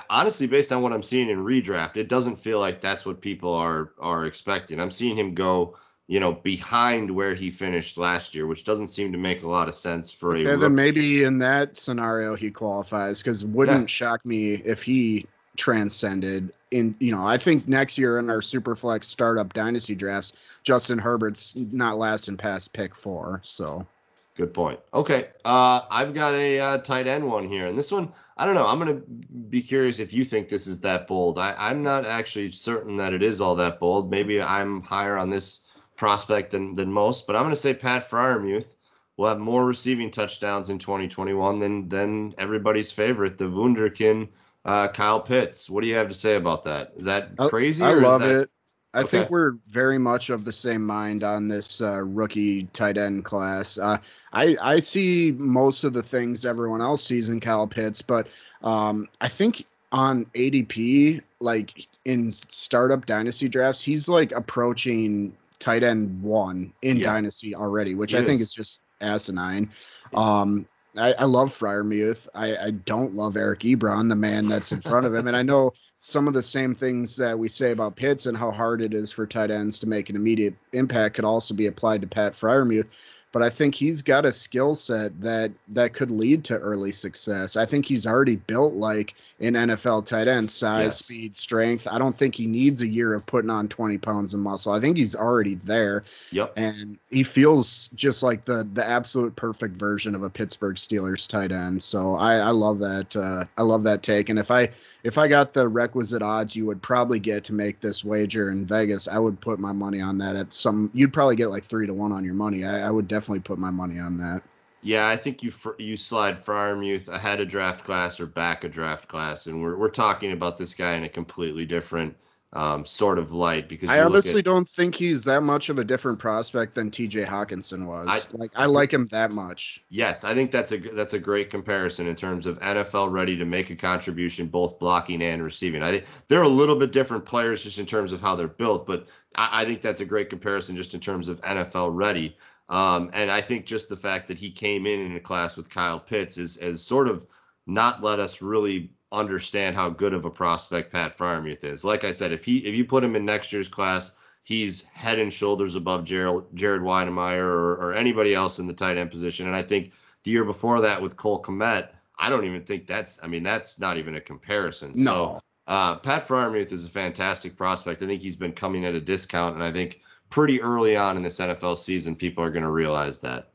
honestly, based on what I'm seeing in redraft, it doesn't feel like that's what people are are expecting. I'm seeing him go, you know, behind where he finished last year, which doesn't seem to make a lot of sense for a. Yeah, then maybe in that scenario he qualifies because wouldn't yeah. shock me if he transcended in you know i think next year in our superflex startup dynasty drafts justin herbert's not lasting past pick four so good point okay uh i've got a uh, tight end one here and this one I don't know. I'm going to be curious if you think this is that bold. I, I'm not actually certain that it is all that bold. Maybe I'm higher on this prospect than, than most, but I'm going to say Pat Freiermuth will have more receiving touchdowns in 2021 than than everybody's favorite, the Wunderkind uh, Kyle Pitts. What do you have to say about that? Is that crazy? I, I love that... it. I okay. think we're very much of the same mind on this uh, rookie tight end class. Uh, I I see most of the things everyone else sees in Kyle Pitts, but um, I think on ADP, like in startup dynasty drafts, he's like approaching tight end one in yeah. dynasty already, which he I is. think is just asinine. Um, I, I love Freiermuth. I, I don't love Eric Ebron, the man that's in front of him. And I know some of the same things that we say about Pitts and how hard it is for tight ends to make an immediate impact could also be applied to Pat Freiermuth but I think he's got a skill set that that could lead to early success. I think he's already built like an NFL tight end, size, yes. speed, strength. I don't think he needs a year of putting on 20 pounds of muscle. I think he's already there. Yep. And he feels just like the the absolute perfect version of a Pittsburgh Steelers tight end. So I, I love that. Uh, I love that take. And if I if I got the requisite odds you would probably get to make this wager in Vegas, I would put my money on that at some. You'd probably get like three to one on your money. I, I would definitely definitely put my money on that. Yeah, I think you you slide Freiermuth ahead of draft class or back a draft class, and we're we're talking about this guy in a completely different um, sort of light because I honestly at, don't think he's that much of a different prospect than T.J. Hockenson was. I, like I like him that much. Yes, I think that's a that's a great comparison in terms of NFL ready to make a contribution, both blocking and receiving. I think they're a little bit different players just in terms of how they're built, but I, I think that's a great comparison just in terms of NFL ready. Um, and I think just the fact that he came in in a class with Kyle Pitts is has sort of not let us really understand how good of a prospect Pat Freiermuth is. Like I said, if he if you put him in next year's class, he's head and shoulders above Jared Jared Wydermyer or, or anybody else in the tight end position. And I think the year before that with Cole Kmet, I don't even think that's I mean that's not even a comparison. No. So uh, Pat Freiermuth is a fantastic prospect. I think he's been coming at a discount, and I think pretty early on in this NFL season, people are going to realize that.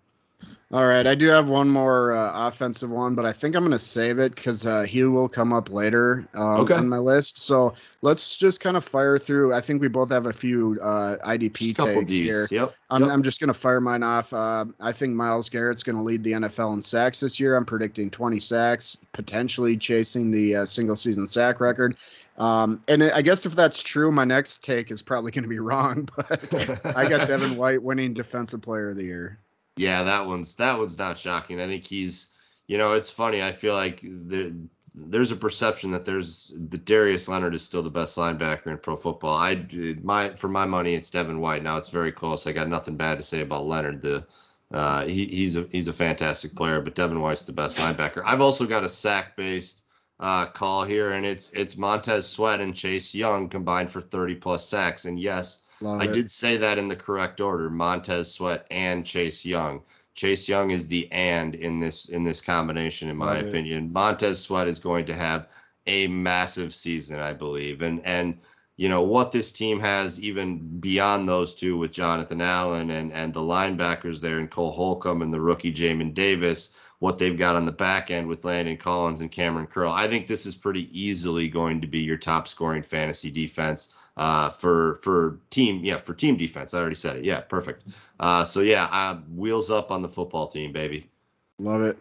All right, I do have one more uh, offensive one, but I think I'm going to save it because uh, he will come up later um, okay. on my list. So let's just kind of fire through. I think we both have a few uh, IDP takes here. Yep. I'm, yep. I'm just going to fire mine off. Uh, I think Myles Garrett's going to lead the NFL in sacks this year. I'm predicting 20 sacks, potentially chasing the uh, single season sack record. Um, and I guess if that's true, my next take is probably going to be wrong, but I got Devin White winning Defensive Player of the Year. Yeah, that one's that one's not shocking. I think he's, you know, it's funny. I feel like the, there's a perception that there's the Darius Leonard is still the best linebacker in pro football. I my for my money, it's Devin White. Now it's very close. I got nothing bad to say about Leonard. The uh, he, he's a he's a fantastic player, but Devin White's the best linebacker. I've also got a sack based uh, call here, and it's it's Montez Sweat and Chase Young combined for 30 plus sacks. And yes, Love I it. did say that in the correct order: Montez Sweat and Chase Young. Chase Young is the and in this in this combination, in my Love it. opinion. Montez Sweat is going to have a massive season, I believe, and and you know what this team has even beyond those two with Jonathan Allen and and the linebackers there and Cole Holcomb and the rookie Jamin Davis. What they've got on the back end with Landon Collins and Kamren Curl, I think this is pretty easily going to be your top scoring fantasy defense uh, for for team yeah for team defense. I already said it. Yeah, perfect. Uh, so yeah, uh, wheels up on the football team, baby. Love it.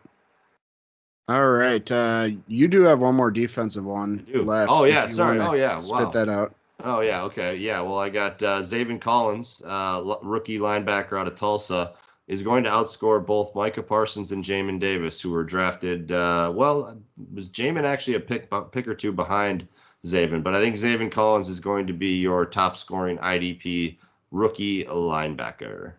All right. Uh, you do have one more defensive one I left. Oh yeah, sorry. Oh yeah, Spit that out. Oh yeah, okay, yeah. Well, I got uh, Zaven Collins, uh, rookie linebacker out of Tulsa, is going to outscore both Micah Parsons and Jamin Davis, who were drafted. Uh, well, was Jamin actually a pick pick or two behind Zaven? But I think Zaven Collins is going to be your top scoring IDP rookie linebacker.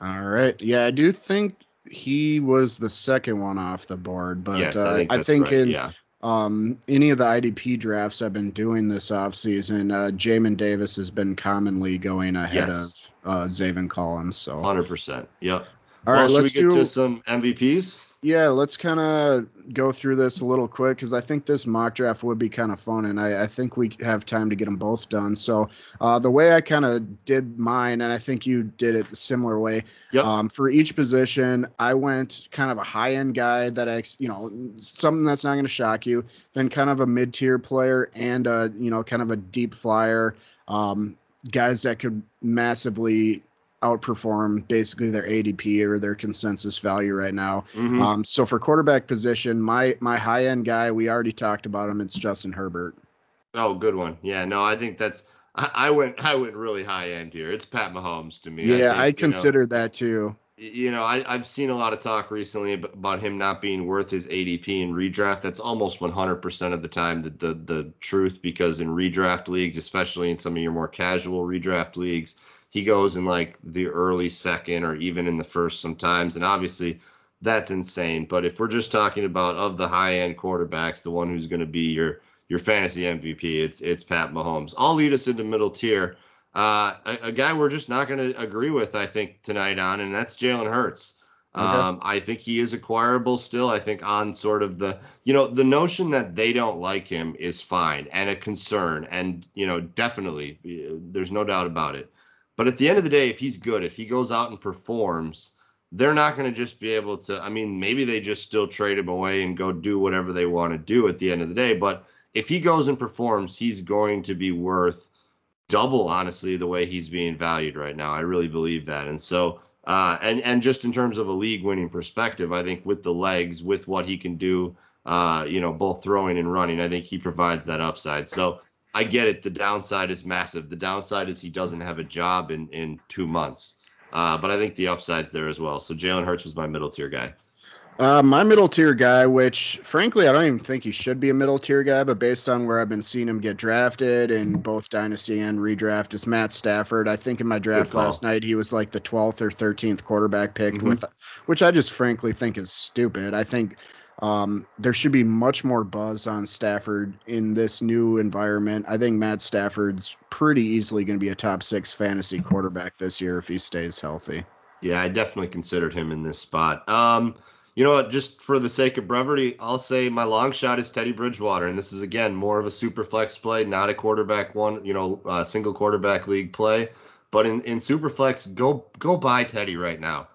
All right. Yeah, I do think he was the second one off the board, but yes, uh, I think I think right. in yeah, um, any of the IDP drafts I've been doing this offseason, uh, Jamin Davis has been commonly going ahead yes, of uh, Zaven Collins. So, hundred percent. Yep. right, well, should we let's get do. to some MVPs? Yeah, let's kind of go through this a little quick because I think this mock draft would be kind of fun, and I, I think we have time to get them both done. So, uh, the way I kind of did mine, and I think you did it the similar way. Yep. Um, for each position, I went kind of a high end guy that I, you know, something that's not going to shock you. Then kind of a mid tier player, and a, you know, kind of a deep flyer. Um, guys that could massively outperform basically their ADP or their consensus value right now. Mhm. Um, so for quarterback position, my my high end guy, we already talked about him. It's Justin Herbert. Oh, good one. Yeah, no, I think that's. I, I went. I went really high end here. It's Pat Mahomes to me. Yeah, I, think, know, considered that too. you know, I, I've seen a lot of talk recently about him not being worth his ADP in redraft. That's almost 100% of the time the, the, the truth because in redraft leagues, especially in some of your more casual redraft leagues, he goes in like the early second or even in the first sometimes. And obviously, that's insane. But if we're just talking about of the high end quarterbacks, the one who's going to be your your fantasy MVP, it's it's Pat Mahomes. I'll lead us into middle tier. Uh, a, a guy we're just not going to agree with, I think, tonight on, and that's Jalen Hurts. Okay. Um, I think he is acquirable still. I think on sort of the, you know, the notion that they don't like him is fine and a concern, and you know, definitely, uh, there's no doubt about it. But at the end of the day, if he's good, if he goes out and performs, they're not going to just be able to. I mean, maybe they just still trade him away and go do whatever they want to do at the end of the day. But if he goes and performs, he's going to be worth double, honestly, the way he's being valued right now. I really believe that. And so, uh, and and just in terms of a league winning perspective, I think with the legs, with what he can do, uh, you know, both throwing and running, I think he provides that upside. So I get it. The downside is massive. The downside is he doesn't have a job in in two months. Uh, but I think the upside's there as well. So Jalen Hurts was my middle tier guy. Uh, my middle tier guy, which frankly I don't even think he should be a middle tier guy, but based on where I've been seeing him get drafted in both dynasty and redraft, is Matt Stafford. I think in my draft last night he was like the 12th or 13th quarterback picked, Mhm. with which I just frankly think is stupid. I think um, there should be much more buzz on Stafford in this new environment. I think Matt Stafford's pretty easily going to be a top six fantasy quarterback this year if he stays healthy. Yeah, I definitely considered him in this spot. Um, you know what? Just for the sake of brevity, I'll say my long shot is Teddy Bridgewater, and this is again more of a super flex play, not a quarterback one, you know, uh, single quarterback league play. But in in super flex, go go buy Teddy right now.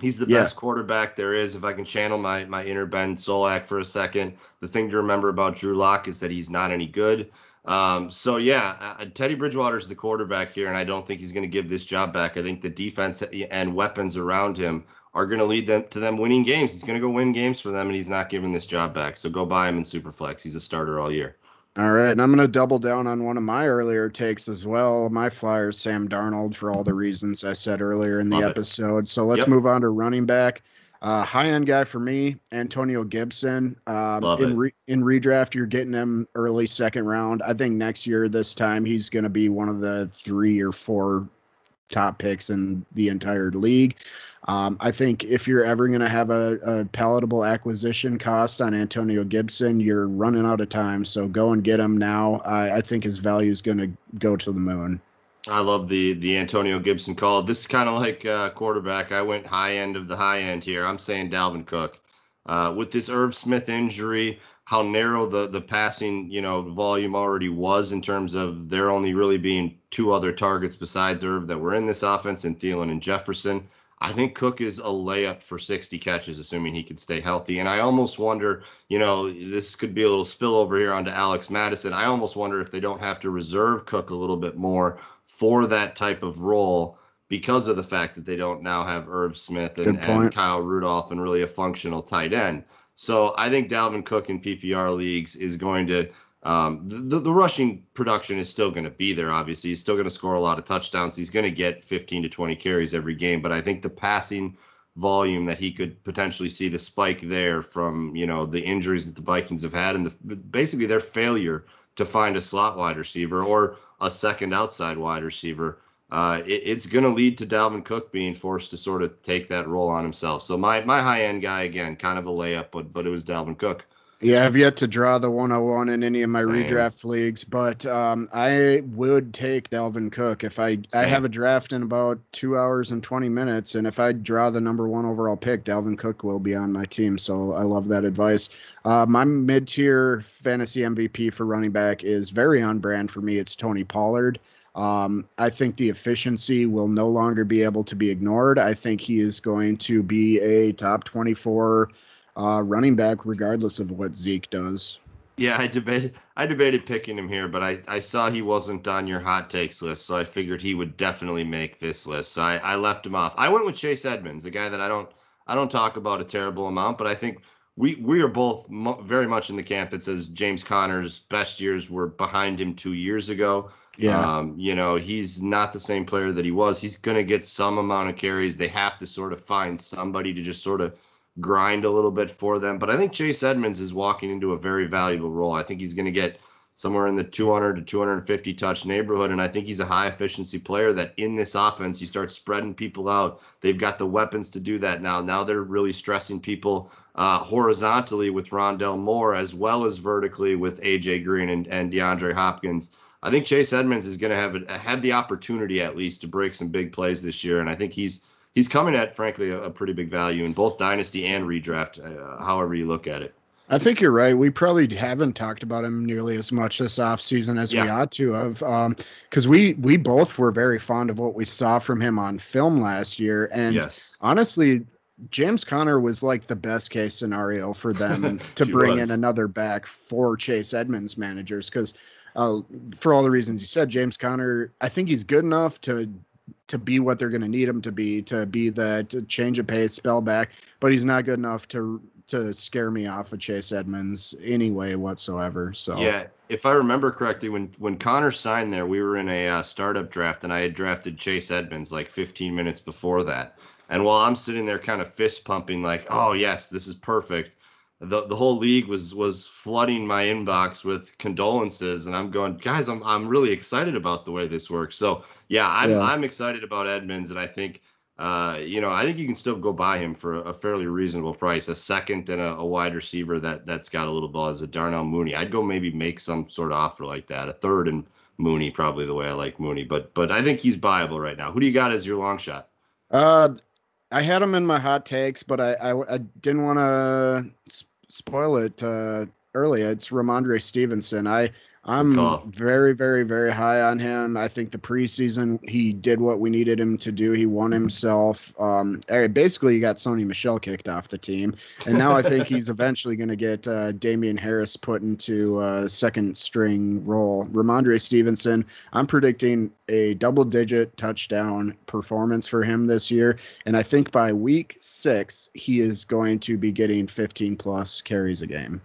He's the Yeah. best quarterback there is. If I can channel my my inner Ben Solak for a second, the thing to remember about Drew Lock is that he's not any good. Um, so yeah, uh, Teddy Bridgewater is the quarterback here, and I don't think he's going to give this job back. I think the defense and weapons around him are going to lead them to them winning games. He's going to go win games for them, and he's not giving this job back. So go buy him in Superflex. He's a starter all year. All right, and I'm going to double down on one of my earlier takes as well. My Flyers, Sam Darnold, for all the reasons I said earlier in the Love it. episode. So let's Yep. move on to running back. Uh, high end guy for me, Antonio Gibson. Um, Love in it. re- in redraft, you're getting him early second round. I think next year, this time, he's going to be one of the three or four top picks in the entire league. Um, I think if you're ever going to have a, a, palatable acquisition cost on Antonio Gibson, you're running out of time. So go and get him now. I, I think his value is going to go to the moon. I love the the Antonio Gibson call. This is kind of like uh, quarterback. I went high end of the high end here. I'm saying Dalvin Cook. Uh, with this Irv Smith injury, how narrow the the passing you know volume already was in terms of there only really being two other targets besides Irv that were in this offense, and Thielen and Jefferson. I think Cook is a layup for 60 catches, assuming he can stay healthy. And I almost wonder, you know, this could be a little spillover here onto Alex Mattison. I almost wonder if they don't have to reserve Cook a little bit more for that type of role because of the fact that they don't now have Irv Smith and, and Kyle Rudolph and really a functional tight end. So I think Dalvin Cook in PPR leagues is going to um, the, the rushing production is still going to be there. Obviously, he's still going to score a lot of touchdowns. He's going to get 15 to 20 carries every game. But I think the passing volume that he could potentially see the spike there from you know the injuries that the Vikings have had and the, basically their failure to find a slot wide receiver or a second outside wide receiver. Uh, it, it's going to lead to Dalvin Cook being forced to sort of take that role on himself. So my my high end guy again, kind of a layup, but but it was Dalvin Cook. Yeah, I've yet to draw the 101 in any of my Same. redraft leagues, but um, I would take Dalvin Cook if I Same. I have a draft in about two hours and 20 minutes, and if I draw the number one overall pick, Dalvin Cook will be on my team. So I love that advice. Uh, my mid tier fantasy MVP for running back is very on brand for me. It's Tony Pollard. Um, I think the efficiency will no longer be able to be ignored. I think he is going to be a top 24 uh, running back, regardless of what Zeke does. Yeah, I debated I debated picking him here, but I, I saw he wasn't on your hot takes list, so I figured he would definitely make this list. So I, I left him off. I went with Chase Edmonds, a guy that I don't I don't talk about a terrible amount, but I think we we are both mo- very much in the camp that says James Conner's best years were behind him two years ago. Yeah. Um, you know, he's not the same player that he was. He's going to get some amount of carries. They have to sort of find somebody to just sort of grind a little bit for them. But I think Chase Edmonds is walking into a very valuable role. I think he's going to get somewhere in the 200 to 250 touch neighborhood. And I think he's a high efficiency player that in this offense, you start spreading people out. They've got the weapons to do that now. Now they're really stressing people uh, horizontally with Rondale Moore as well as vertically with AJ Green and, and DeAndre Hopkins. I think Chase Edmonds is going to have a, have the opportunity at least to break some big plays this year. And I think he's he's coming at frankly a, a pretty big value in both dynasty and redraft, uh, however you look at it. I think you're right. We probably haven't talked about him nearly as much this offseason as yeah. we ought to have. Because um, we we both were very fond of what we saw from him on film last year. And yes. honestly, James Conner was like the best case scenario for them to bring was. in another back for Chase Edmonds managers. Because uh, for all the reasons you said, James Conner, I think he's good enough to to be what they're going to need him to be, to be that change of pace, spell back, but he's not good enough to to scare me off of Chase Edmonds anyway whatsoever. So yeah, if I remember correctly, when when Conner signed there, we were in a uh, startup draft, and I had drafted Chase Edmonds like 15 minutes before that. And while I'm sitting there, kind of fist pumping, like, "Oh yes, this is perfect," the the whole league was was flooding my inbox with condolences, and I'm going, guys, I'm I'm really excited about the way this works. So yeah, I'm yeah. I'm excited about Edmonds, and I think uh, you know, I think you can still go buy him for a fairly reasonable price. A second and a, a, wide receiver that that's got a little buzz. A Darnell Mooney. I'd go maybe make some sort of offer like that. A third and Mooney, probably the way I like Mooney. But but I think he's buyable right now. Who do you got as your long shot? Uh, I had him in my hot takes, but I I, I didn't want to spoil it uh, early. It's Rhamondre Stevenson. I I'm very, very, very high on him. I think the preseason he did what we needed him to do. He won himself. Um, basically, he got Sony Michel kicked off the team, and now I think he's eventually going to get uh, Damien Harris put into a second string role. Rhamondre Stevenson. I'm predicting a double-digit touchdown performance for him this year, and I think by week six he is going to be getting 15 plus carries a game.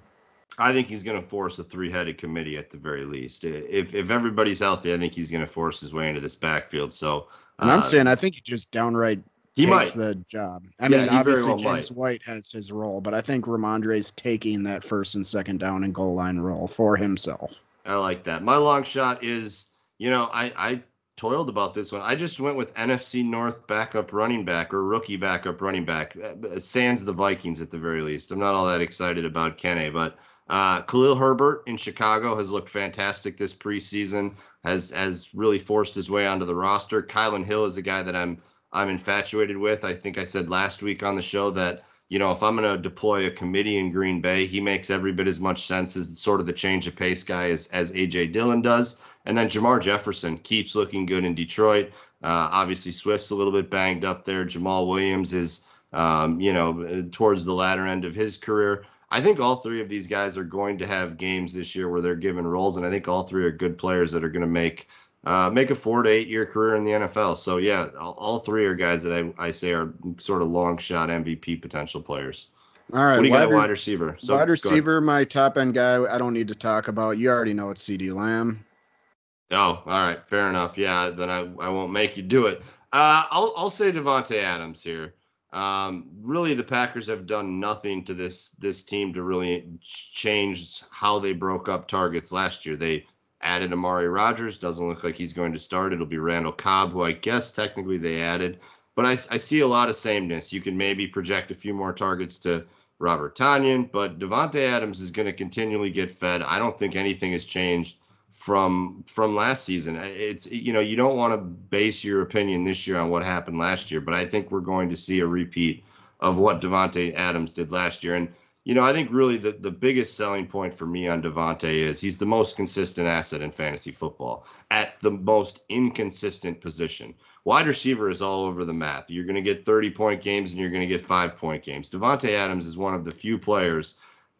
I think he's going to force a three-headed committee at the very least. If if everybody's healthy, I think he's going to force his way into this backfield. So, and I'm uh, saying I think he just downright he takes might. the job. I yeah, mean, obviously well James might. White has his role, but I think Rhamondre's taking that first and second down and goal line role for himself. I like that. My long shot is, you know, I I toiled about this one. I just went with NFC North backup running back or rookie backup running back, uh, sans the Vikings at the very least. I'm not all that excited about Kenny, but uh, Khalil Herbert in Chicago has looked fantastic this preseason. Has has really forced his way onto the roster. Kylin Hill is a guy that I'm I'm infatuated with. I think I said last week on the show that you know if I'm going to deploy a committee in Green Bay, he makes every bit as much sense as sort of the change of pace guy as as AJ Dillon does. And then Jermar Jefferson keeps looking good in Detroit. Uh, obviously, Swift's a little bit banged up there. Jamaal Williams is, um, you know, towards the latter end of his career. I think all three of these guys are going to have games this year where they're given roles, and I think all three are good players that are going to make uh, make a four to eight year career in the NFL. So yeah, all, all three are guys that I, I say are sort of long shot MVP potential players. All right, What do you wide, got wide receiver? So, wide receiver, my top end guy. I don't need to talk about. You already know it's CeeDee Lamb. Oh, all right, fair enough. Yeah, then I, I won't make you do it. Uh, I'll I'll say Davante Adams here. Um, really, the Packers have done nothing to this this team to really change how they broke up targets last year. They added Amari Rogers. Doesn't look like he's going to start. It'll be Randall Cobb, who I guess technically they added. But I, I see a lot of sameness. You can maybe project a few more targets to Robert Tonyan, but Davante Adams is going to continually get fed. I don't think anything has changed from from last season. It's you know you don't want to base your opinion this year on what happened last year, but I think we're going to see a repeat of what Davante Adams did last year. And you know I think really the the biggest selling point for me on Davante is he's the most consistent asset in fantasy football at the most inconsistent position. Wide receiver is all over the map. You're going to get 30 point games and you're going to get five point games. Davante Adams is one of the few players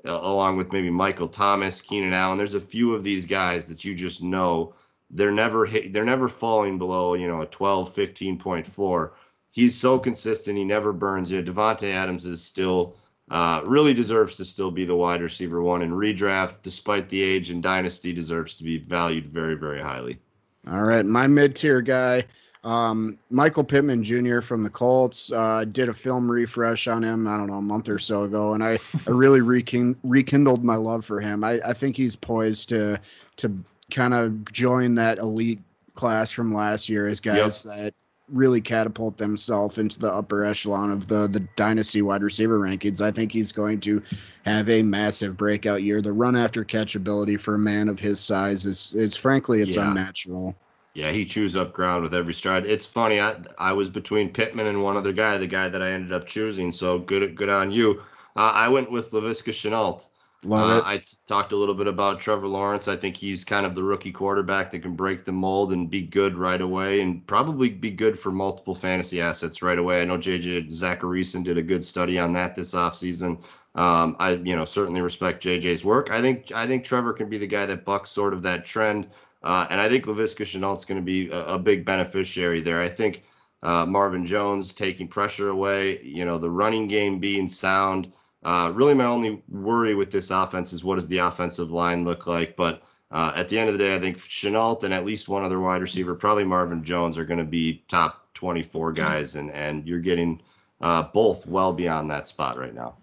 along with maybe Michael Thomas, Keenan Allen. There's a few of these guys that you just know they're never hit, they're never falling below, you know, a 12, 15 point floor. He's so consistent. He never burns you. Davante Adams is still uh, really deserves to still be the wide receiver one in redraft, despite the age and dynasty deserves to be valued very, very highly. All right, my mid tier guy, um, Michael Pittman Jr. from the Colts, uh, did a film refresh on him. I don't know a month or so ago, and I, I really rekin- rekindled my love for him. I, I think he's poised to to kind of join that elite class from last year as guys that really catapult themselves into the upper echelon of the the dynasty wide receiver rankings. I think he's going to have a massive breakout year. The run after catch ability for a man of his size is is frankly it's Yeah. unnatural. Yeah, he chews up ground with every stride. It's funny. I I was between Pittman and one other guy, the guy that I ended up choosing. So good good on you. Uh, I went with Laviska Shenault. Love Uh, it. I t- talked a little bit about Trevor Lawrence. I think he's kind of the rookie quarterback that can break the mold and be good right away, and probably be good for multiple fantasy assets right away. I know JJ Zachariason did a good study on that this offseason. Um, I, you know, certainly respect JJ's work. I think I think Trevor can be the guy that bucks sort of that trend, uh, and I think Laviska Shenault's going to be a, a big beneficiary there. I think uh, Marvin Jones taking pressure away, you know, the running game being sound. Uh, really, my only worry with this offense is what does the offensive line look like? But uh, at the end of the day, I think Shenault and at least one other wide receiver, probably Marvin Jones, are going to be top 24 guys, and and you're getting uh, both well beyond that spot right now.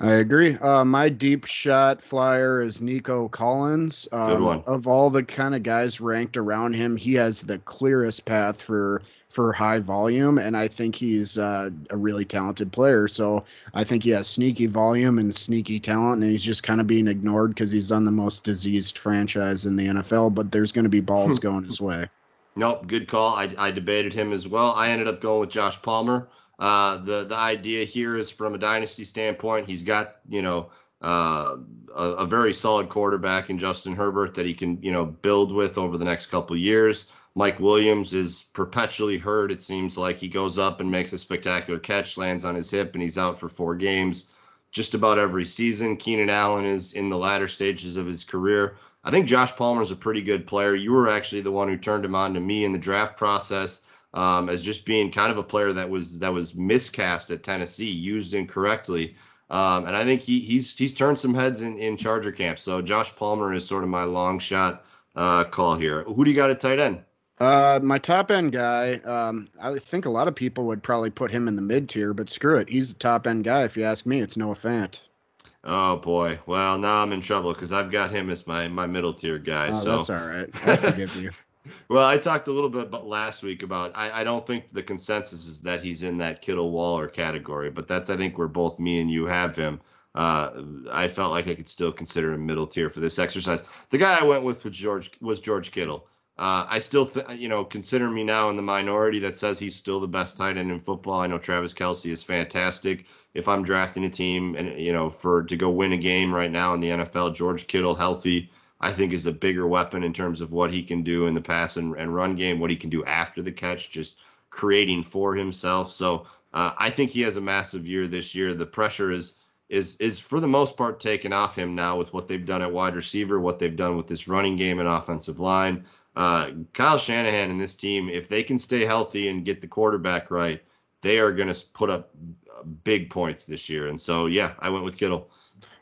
I agree. Uh, my deep shot flyer is Nico Collins. Um, Good one. Of all the kind of guys ranked around him, he has the clearest path for for high volume, and I think he's uh, a really talented player. So I think he has sneaky volume and sneaky talent, and he's just kind of being ignored because he's on the most diseased franchise in the NFL. But there's going to be balls going his way. Nope, good call. I, I debated him as well. I ended up going with Josh Palmer. Uh, the the idea here is from a dynasty standpoint, he's got you know uh, a, a very solid quarterback in Justin Herbert that he can you know build with over the next couple years. Mike Williams is perpetually hurt. It seems like he goes up and makes a spectacular catch, lands on his hip, and he's out for four games just about every season. Keenan Allen is in the latter stages of his career. I think Josh Palmer is a pretty good player. You were actually the one who turned him on to me in the draft process um, as just being kind of a player that was that was miscast at Tennessee, used incorrectly. Um, and I think he he's he's turned some heads in, in Charger camp. So Josh Palmer is sort of my long shot uh, call here. Who do you got at tight end? Uh, my top end guy, um, I think a lot of people would probably put him in the mid tier, but screw it, he's the top end guy. If you ask me, it's Noah Fant. Oh boy. Well, now I'm in trouble because I've got him as my my middle tier guy. Oh, so that's all right. I forgive you. well, I talked a little bit about last week about I, I don't think the consensus is that he's in that Kittle Waller category, but that's I think where both me and you have him. Uh, I felt like I could still consider him middle tier for this exercise. The guy I went with was George was George Kittle. Uh, I still, th- you know, consider me now in the minority that says he's still the best tight end in football. I know Travis Kelce is fantastic. If I'm drafting a team and you know for to go win a game right now in the NFL, George Kittle healthy, I think is a bigger weapon in terms of what he can do in the pass and, and run game, what he can do after the catch, just creating for himself. So uh, I think he has a massive year this year. The pressure is is is for the most part taken off him now with what they've done at wide receiver, what they've done with this running game and offensive line. Uh, Kyle Shanahan and this team, if they can stay healthy and get the quarterback right, they are going to put up uh, big points this year. And so, yeah, I went with Kittle.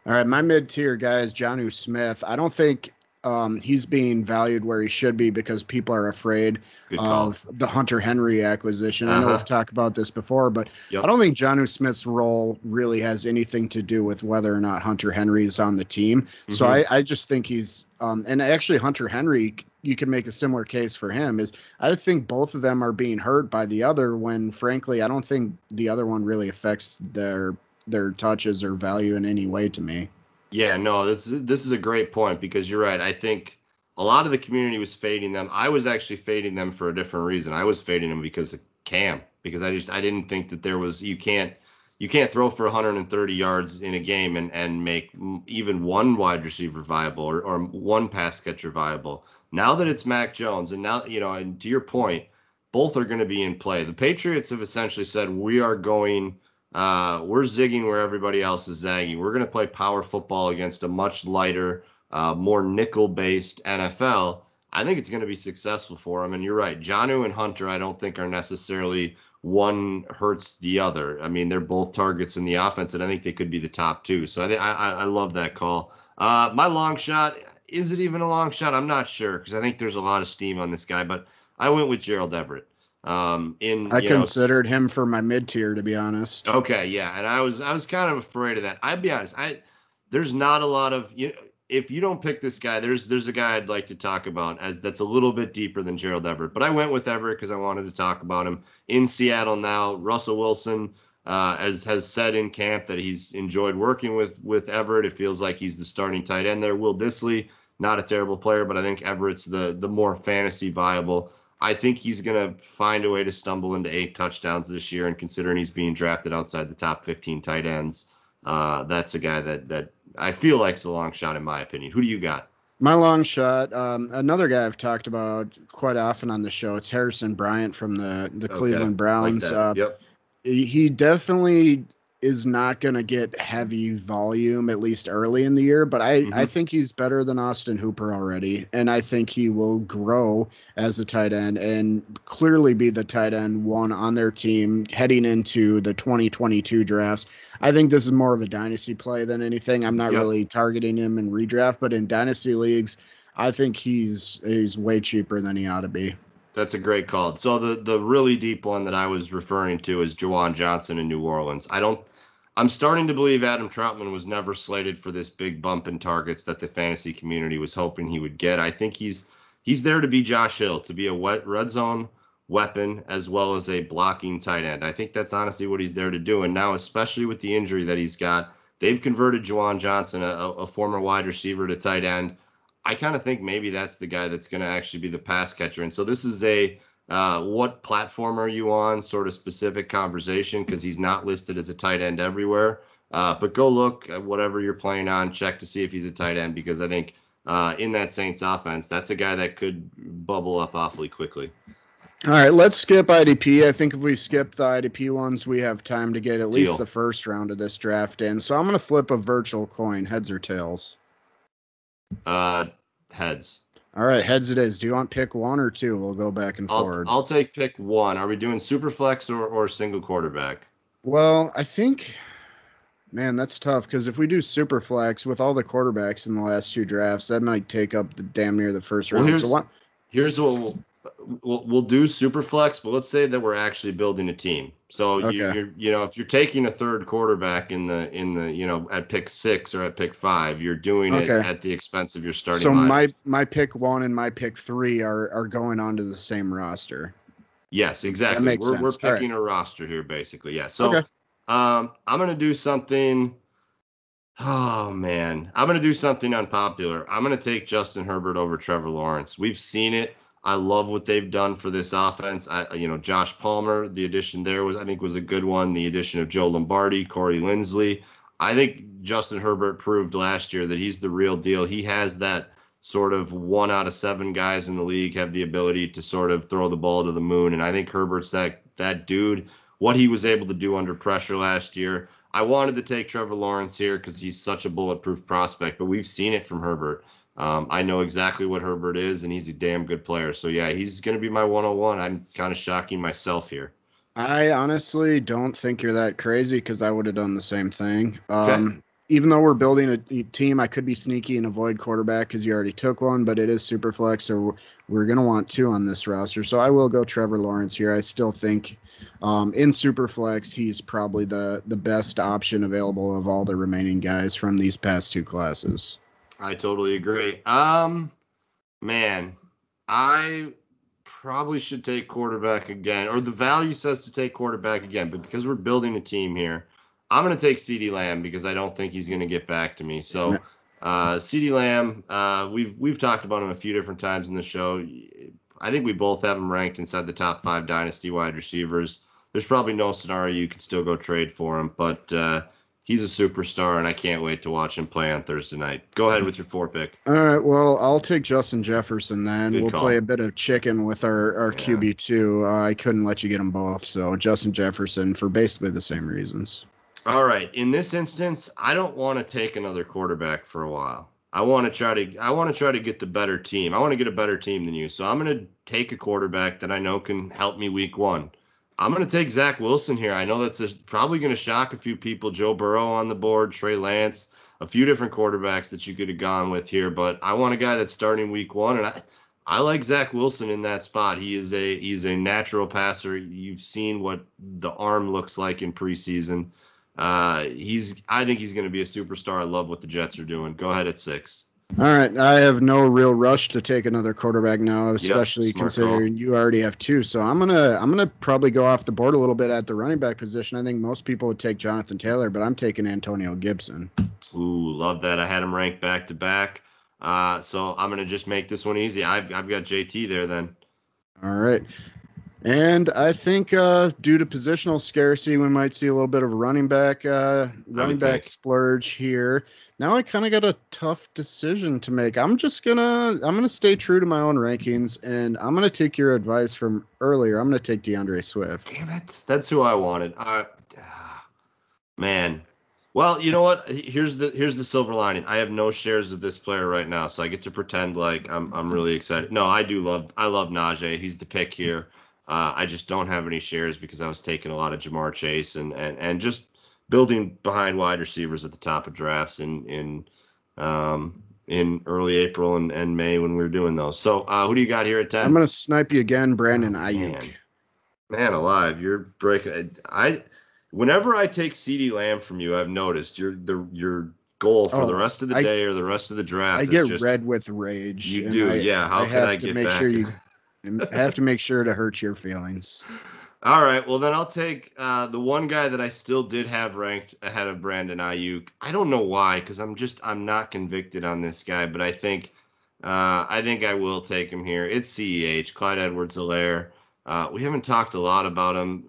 All right, my mid tier guy is Jonnu Smith. I don't think um, he's being valued where he should be because people are afraid of the Hunter Henry acquisition. Uh-huh. I know we've uh-huh. talked about this before, but yep. I don't think Jonnu Smith's role really has anything to do with whether or not Hunter Henry is on the team. Mm-hmm. So I, I just think he's, um, and actually Hunter Henry you can make a similar case for him is I think both of them are being hurt by the other when frankly I don't think the other one really affects their their touches or value in any way to me. Yeah, no, this is this is a great point because you're right. I think a lot of the community was fading them. I was actually fading them for a different reason. I was fading them because of Cam because I just I didn't think that there was you can't you can't throw for 130 yards in a game and and make even one wide receiver viable or, or one pass catcher viable. Now that it's Mac Jones, and now, you know, and to your point, both are going to be in play. The Patriots have essentially said, we are going, uh, we're zigging where everybody else is zagging. We're going to play power football against a much lighter, uh, more nickel based NFL. I think it's going to be successful for them. And you're right. Jonnu and Hunter, I don't think are necessarily one hurts the other. I mean, they're both targets in the offense, and I think they could be the top two. So I think I, I love that call. Uh, my long shot, is it even a long shot? I'm not sure because I think there's a lot of steam on this guy, but I went with Gerald Everett. Um, in I considered know, him for my mid tier to be honest. Okay, yeah, and I was I was kind of afraid of that. I'd be honest, I there's not a lot of you. Know, if you don't pick this guy, there's there's a guy I'd like to talk about as that's a little bit deeper than Gerald Everett. But I went with Everett because I wanted to talk about him in Seattle now. Russell Wilson uh, as has said in camp that he's enjoyed working with with Everett. It feels like he's the starting tight end there. Will Dissly, not a terrible player, but I think Everett's the the more fantasy viable. I think he's going to find a way to stumble into eight touchdowns this year. And considering he's being drafted outside the top 15 tight ends, uh, that's a guy that that I feel like's a long shot in my opinion. Who do you got? My long shot, um, another guy I've talked about quite often on the show. It's Harrison Bryant from the the okay. Cleveland Browns. Like uh, yep. He definitely is not going to get heavy volume at least early in the year, but I, mm-hmm. I think he's better than Austin Hooper already, and I think he will grow as a tight end and clearly be the tight end one on their team heading into the 2022 drafts. I think this is more of a dynasty play than anything. I'm not yep. really targeting him in redraft, but in dynasty leagues, I think he's he's way cheaper than he ought to be. That's a great call. So the the really deep one that I was referring to is Juwan Johnson in New Orleans. I don't I'm starting to believe Adam Trautman was never slated for this big bump in targets that the fantasy community was hoping he would get. I think he's he's there to be Josh Hill, to be a wet red zone weapon as well as a blocking tight end. I think that's honestly what he's there to do. And now, especially with the injury that he's got, they've converted Juwan Johnson, a, a former wide receiver, to tight end. I kind of think maybe that's the guy that's going to actually be the pass catcher. And so this is a uh, what platform are you on? Sort of specific conversation because he's not listed as a tight end everywhere. Uh, but go look at whatever you're playing on, check to see if he's a tight end because I think uh, in that Saints offense, that's a guy that could bubble up awfully quickly. All right, let's skip IDP. I think if we skip the IDP ones, we have time to get at least Deal. the first round of this draft in. So I'm going to flip a virtual coin, heads or tails. Uh, heads. All right, heads it is. Do you want pick one or two? We'll go back and I'll, forward. I'll take pick one. Are we doing super flex or, or single quarterback? Well, I think, man, that's tough because if we do super flex with all the quarterbacks in the last two drafts, that might take up the damn near the first round. Well, here's, so what? Here's what we'll, we'll, we'll do super flex, but let's say that we're actually building a team. So Okay. you, you're, you know, if you're taking a third quarterback in the in the you know at pick six or at pick five, you're doing it at the expense of your starting. So lineup. my my pick one and my pick three are are going onto the same roster. Yes, exactly. makes we're we're sense. Right. picking a roster here, basically. Yeah. So Okay. um, I'm gonna do something. Oh man, I'm gonna do something unpopular. I'm gonna take Justin Herbert over Trevor Lawrence. We've seen it. I love what they've done for this offense. I, you know, Josh Palmer, the addition there was, I think, was a good one. The addition of Joe Lombardi, Corey Linsley. I think Justin Herbert proved last year that he's the real deal. He has that sort of one out of seven guys in the league have the ability to sort of throw the ball to the moon. And I think Herbert's that that dude. What he was able to do under pressure last year. I wanted to take Trevor Lawrence here because he's such a bulletproof prospect, but we've seen it from Herbert. Um, I know exactly what Herbert is, and he's a damn good player. So yeah, he's going to be my 101. I'm kind of shocking myself here. I honestly don't think you're that crazy because I would have done the same thing. Um, Even though we're building a team, I could be sneaky and avoid quarterback because you already took one, but it is super flex, so we're- we're going to want two on this roster. So I will go Trevor Lawrence here. I still think um, in super flex, he's probably the the best option available of all the remaining guys from these past two classes. I totally agree. Um, man, I probably should take quarterback again, or the value says to take quarterback again, but because we're building a team here, I'm going to take CeeDee Lamb because I don't think he's going to get back to me. So, uh, CeeDee Lamb, uh, we've we've talked about him a few different times in the show. I think we both have him ranked inside the top five dynasty wide receivers. There's probably no scenario you can still go trade for him, but uh, he's a superstar, and I can't wait to watch him play on Thursday night. Go ahead with your four pick. All right, well, I'll take Justin Jefferson then. Good we'll call. play a bit of chicken with our, our Yeah. QB2. Uh, I couldn't let you get them both, so Justin Jefferson for basically the same reasons. All right. In this instance, I don't want to take another quarterback for a while. I want to try to I want to try to get the better team. I want to get a better team than you. So I'm going to take a quarterback that I know can help me week 1. I'm going to take Zach Wilson here. I know that's just probably going to shock a few people. Joe Burrow on the board, Trey Lance, a few different quarterbacks that you could have gone with here, but I want a guy that's starting week 1 and I I like Zach Wilson in that spot. He is a he's a natural passer. You've seen what the arm looks like in preseason. Uh, he's. I think he's going to be a superstar. I love what the Jets are doing. Go ahead at six. All right, I have no real rush to take another quarterback now, especially smart considering you already have two. So I'm gonna I'm gonna probably go off the board a little bit at the running back position. I think most people would take Jonathan Taylor, but I'm taking Antonio Gibson. Ooh, love that. I had him ranked back to back. Uh, so I'm going to just make this one easy. I've I've got JT there then. All right. And I think uh, due to positional scarcity, we might see a little bit of running back uh, running back think. splurge here. Now I kind of got a tough decision to make. I'm just gonna I'm gonna stay true to my own rankings, and I'm gonna take your advice from earlier. I'm gonna take D'Andre Swift. Damn it. That's who I wanted. Uh, ah, man. Well, you know what? Here's the here's the silver lining. I have no shares of this player right now, so I get to pretend like I'm I'm really excited. No, I do love I love Najee. He's the pick here. Uh, I just don't have any shares because I was taking a lot of Ja'Marr Chase and and and just building behind wide receivers at the top of drafts in in um in early April and, and May when we were doing those. So uh, who do you got here at 10? I'm gonna snipe you again, Brandon Oh, Aiyuk. man. Man alive, you're breaking. I, whenever I take CeeDee Lamb from you, I've noticed your the your goal for Oh, the rest of the I- day or the rest of the draft. I get just, red with rage. You do, I, yeah. How I can I to get make back? sure you I have to make sure to hurt your feelings. All right, well then I'll take uh, the one guy that I still did have ranked ahead of Brandon Aiyuk. I don't know why, because I'm just I'm not convicted on this guy, but I think uh, I think I will take him here. It's Ceh Clyde Edwards-Helaire. Uh, we haven't talked a lot about him.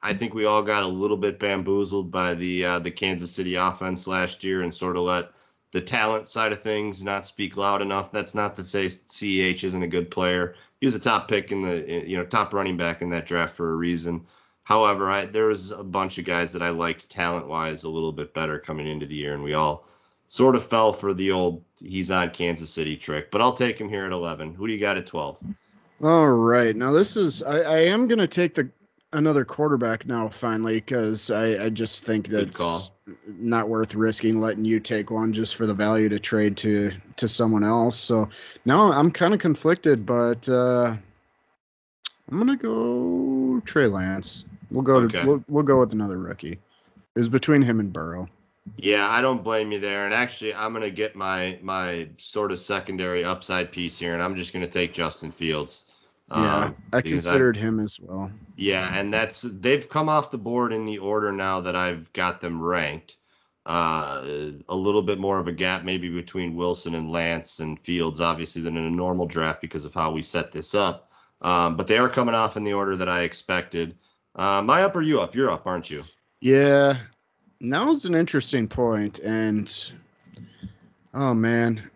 I think we all got a little bit bamboozled by the uh, the Kansas City offense last year and sort of let the talent side of things not speak loud enough. That's not to say Ceh isn't a good player. He was a top pick in the you know top running back in that draft for a reason. However, I, there was a bunch of guys that I liked talent wise a little bit better coming into the year, and we all sort of fell for the old he's on Kansas City trick. But I'll take him here at 11. Who do you got at 12? All right. Now this is I, I am gonna take the another quarterback now finally because I, I just think call. Not worth risking letting you take one just for the value to trade to to someone else. So now I'm kind of conflicted, but uh I'm gonna go Trey Lance. We'll go Okay. to we'll, we'll go with another rookie. It was between him and Burrow. Yeah, I don't blame you there. And actually, I'm gonna get my my sort of secondary upside piece here, and I'm just gonna take Justin Fields. Yeah, Um, I because I- considered him as well. Yeah, and that's they've come off the board in the order now that I've got them ranked. Uh, a little bit more of a gap maybe between Wilson and Lance and Fields, obviously, than in a normal draft because of how we set this up. Um, but they are coming off in the order that I expected. Uh, my up or you up? You're up, aren't you? Yeah, now's an interesting point, and oh man,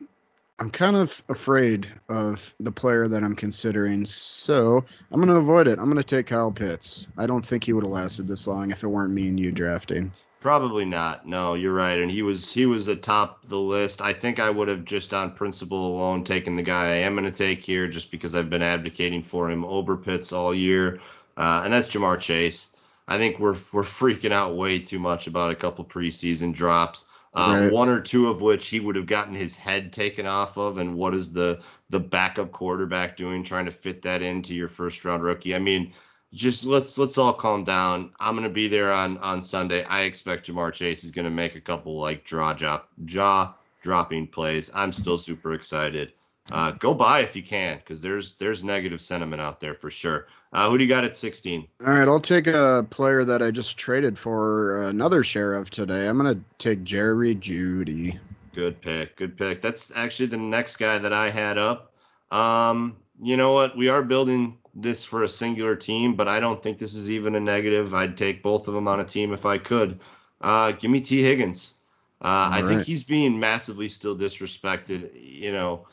I'm kind of afraid of the player that I'm considering. So I'm going to avoid it. I'm going to take Kyle Pitts. I don't think he would have lasted this long if it weren't me and you drafting. Probably not. No, you're right. And he was he was atop the list. I think I would have just on principle alone taken the guy I am going to take here, just because I've been advocating for him over Pitts all year, uh, and that's Ja'Marr Chase. I think we're we're freaking out way too much about a couple preseason drops. Uh, Right. One or two of which he would have gotten his head taken off of, and what is the the backup quarterback doing, trying to fit that into your first round rookie? I mean, just let's let's all calm down. I'm gonna be there on on Sunday. I expect Ja'Marr Chase is gonna make a couple like draw drop jaw dropping plays. I'm still super excited. Uh, go buy if you can, because there's there's negative sentiment out there for sure. Uh, who do you got at 16? All right, I'll take a player that I just traded for another share of today. I'm to take Jerry Jeudy. Good pick. Good pick. That's actually the next guy that I had up. Um, you know what? We are building this for a singular team, but I don't think this is even a negative. I'd take both of them on a team if I could. Uh, give me Tee Higgins. Uh, I All think he's being massively still disrespected. You know,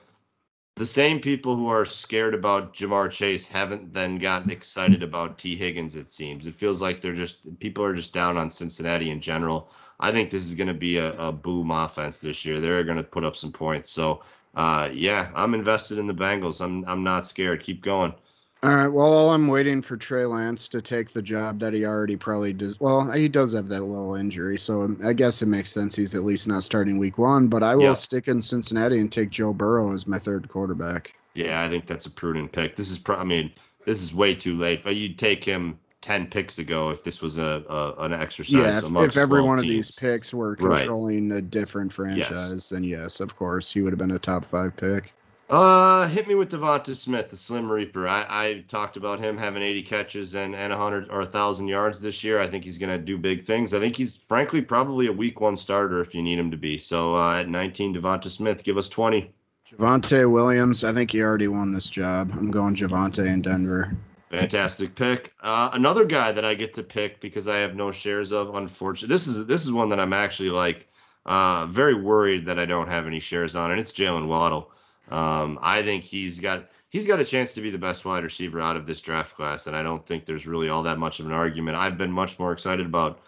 the same people who are scared about Ja'Marr Chase haven't then gotten excited about Tee Higgins, it seems. It feels like they're just, people are just down on Cincinnati in general. I think this is going to be a, a boom offense this year. They're going to put up some points. So, uh, yeah, I'm invested in the Bengals. I'm I'm not scared. Keep going. All right. Well, I'm waiting for Trey Lance to take the job that he already probably does. Well, he does have that little injury, so I guess it makes sense he's at least not starting week one. But I will Yeah. stick in Cincinnati and take Joe Burrow as my third quarterback. Yeah, I think that's a prudent pick. This is, pro- I mean, this is way too late. But you'd take him ten picks ago if this was a, a an exercise. yeah, if, if every 12 one of these picks were Right. controlling a different franchise, then yes, of course, he would have been a top five pick. Uh, hit me with DeVonta Smith, the Slim Reaper. I, I talked about him having 80 catches and, and 100 or 1,000 yards this year. I think he's going to do big things. I think he's, frankly, probably a week one starter if you need him to be. So uh, at 19, DeVonta Smith, give us 20. Javonte Williams, I think he already won this job. I'm going Javonte in Denver. Fantastic pick. Uh, another guy that I get to pick because I have no shares of. Unfortunately, this is this is one that I'm actually like uh, very worried that I don't have any shares on, and it's Jaylen Waddle. Um, I think he's got he's got a chance to be the best wide receiver out of this draft class, and I don't think there's really all that much of an argument. I've been much more excited about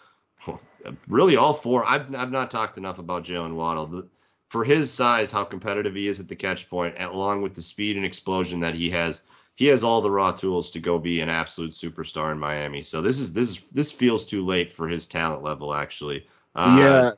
really all four. I've I've not talked enough about Jaylen Waddle. For his size, how competitive he is at the catch point, along with the speed and explosion that he has, he has all the raw tools to go be an absolute superstar in Miami. So this is this is this feels too late for his talent level, actually. Uh, yeah,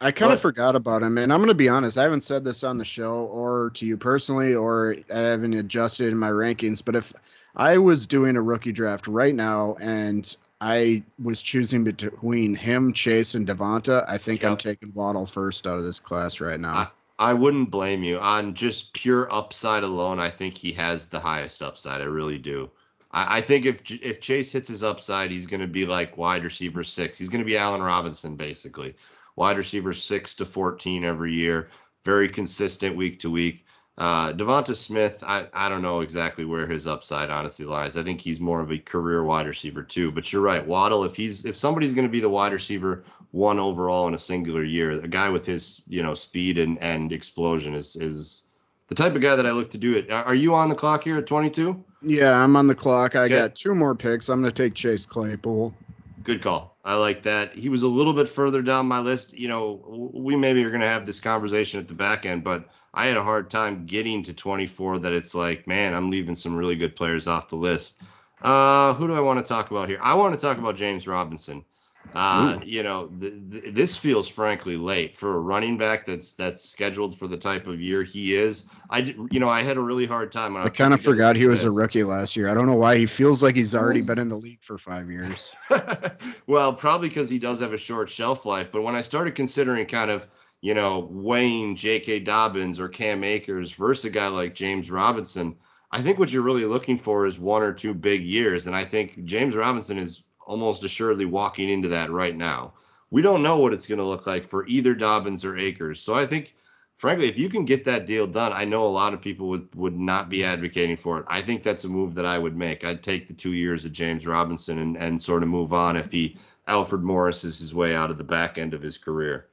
I kind of forgot about him, and I'm going to be honest. I haven't said this on the show or to you personally, or I haven't adjusted in my rankings. But if I was doing a rookie draft right now and I was choosing between him, Chase, and DeVonta, I think I'm taking Waddle first out of this class right now. I wouldn't blame you on just pure upside alone. I think he has the highest upside. I really do. I, I think if if Chase hits his upside, he's going to be like wide receiver six. He's going to be Allen Robinson basically, wide receiver six to fourteen every year, very consistent week to week. Uh, DeVonta Smith, I, I don't know exactly where his upside honestly lies. I think he's more of a career wide receiver too. But you're right, Waddle. If he's if somebody's going to be the wide receiver one overall in a singular year, a guy with his you know speed and and explosion is is the type of guy that I look to do it. Are are you on the clock here at 22? yeah, I'm on the clock. I Okay. got two more picks. I'm going to take Chase Claypool. Good call. I like that. He was a little bit further down my list. You know, we maybe are going to have this conversation at the back end, but I had a hard time getting to 24 that it's like, man, I'm leaving some really good players off the list. Uh, who do I want to talk about here? I want to talk about James Robinson. Uh, you know, th- th- this feels frankly late for a running back that's that's scheduled for the type of year he is. I, did, you know, I had a really hard time. I, I kind of forgot he was this. a rookie last year. I don't know why he feels like he's already been in the league for five years. well, probably because he does have a short shelf life. But when I started considering kind of, you know, Wayne, J.K. Dobbins, or Cam Akers versus a guy like James Robinson, I think what you're really looking for is one or two big years. And I think James Robinson is almost assuredly walking into that right now. We don't know what it's going to look like for either Dobbins or Akers. So I think, frankly, if you can get that deal done, I know a lot of people would, would not be advocating for it. I think that's a move that I would make. I'd take the two years of James Robinson and, and sort of move on if he Alfred Morris is his way out of the back end of his career.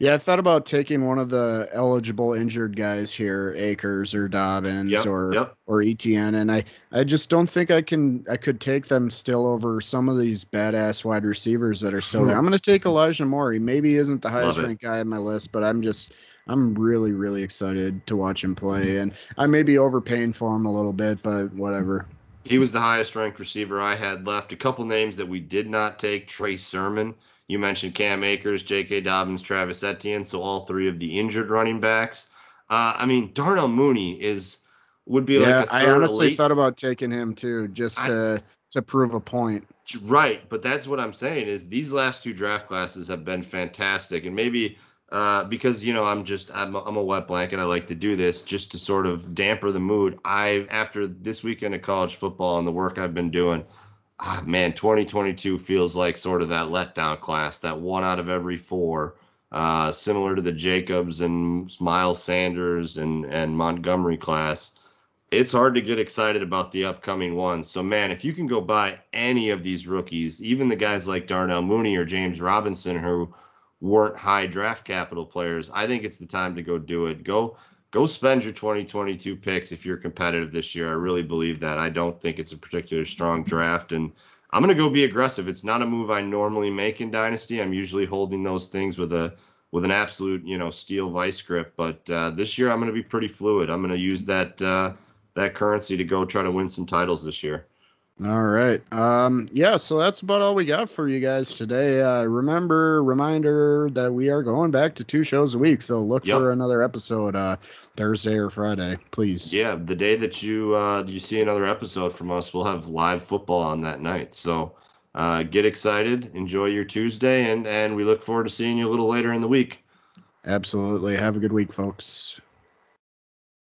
Yeah, I thought about taking one of the eligible injured guys here, Akers or Dobbins yep, or yep. or Etienne, and I I just don't think I can I could take them still over some of these badass wide receivers that are still there. I'm going to take Elijah Moore. He maybe isn't the highest ranked guy on my list, but I'm just I'm really really excited to watch him play, and I may be overpaying for him a little bit, but whatever. He was the highest ranked receiver I had left. A couple names that we did not take: Trey Sermon you mentioned Cam Akers, J.K. Dobbins, Travis Etienne, so all three of the injured running backs. Uh, I mean, Darnell Mooney is would be yeah, like. I honestly elite. thought about taking him too, just to I, to prove a point. Right, but that's what I'm saying is these last two draft classes have been fantastic, and maybe uh, because you know I'm just I'm a, I'm a wet blanket. I like to do this just to sort of damper the mood. I after this weekend of college football and the work I've been doing, ah, man, 2022 feels like sort of that letdown class, that one out of every four, uh, similar to the Jacobs and Miles Sanders and and Montgomery class. It's hard to get excited about the upcoming ones. So, man, if you can go buy any of these rookies, even the guys like Darnell Mooney or James Robinson, who weren't high draft capital players, I think it's the time to go do it. Go go spend your 2022 picks if you're competitive this year. I really believe that. I don't think it's a particularly strong draft, and I'm going to go be aggressive. It's not a move I normally make in Dynasty. I'm usually holding those things with a with an absolute you know steel vice grip, but uh, this year I'm going to be pretty fluid. I'm going to use that uh, that currency to go try to win some titles this year. All right. Um, yeah, so that's about all we got for you guys today. Uh, remember, reminder that we are going back to two shows a week. So look yep. for another episode uh, Thursday or Friday, please. Yeah, the day that you uh, you see another episode from us, we'll have live football on that night. So uh, get excited, enjoy your Tuesday, and and we look forward to seeing you a little later in the week. Absolutely. Have a good week, folks.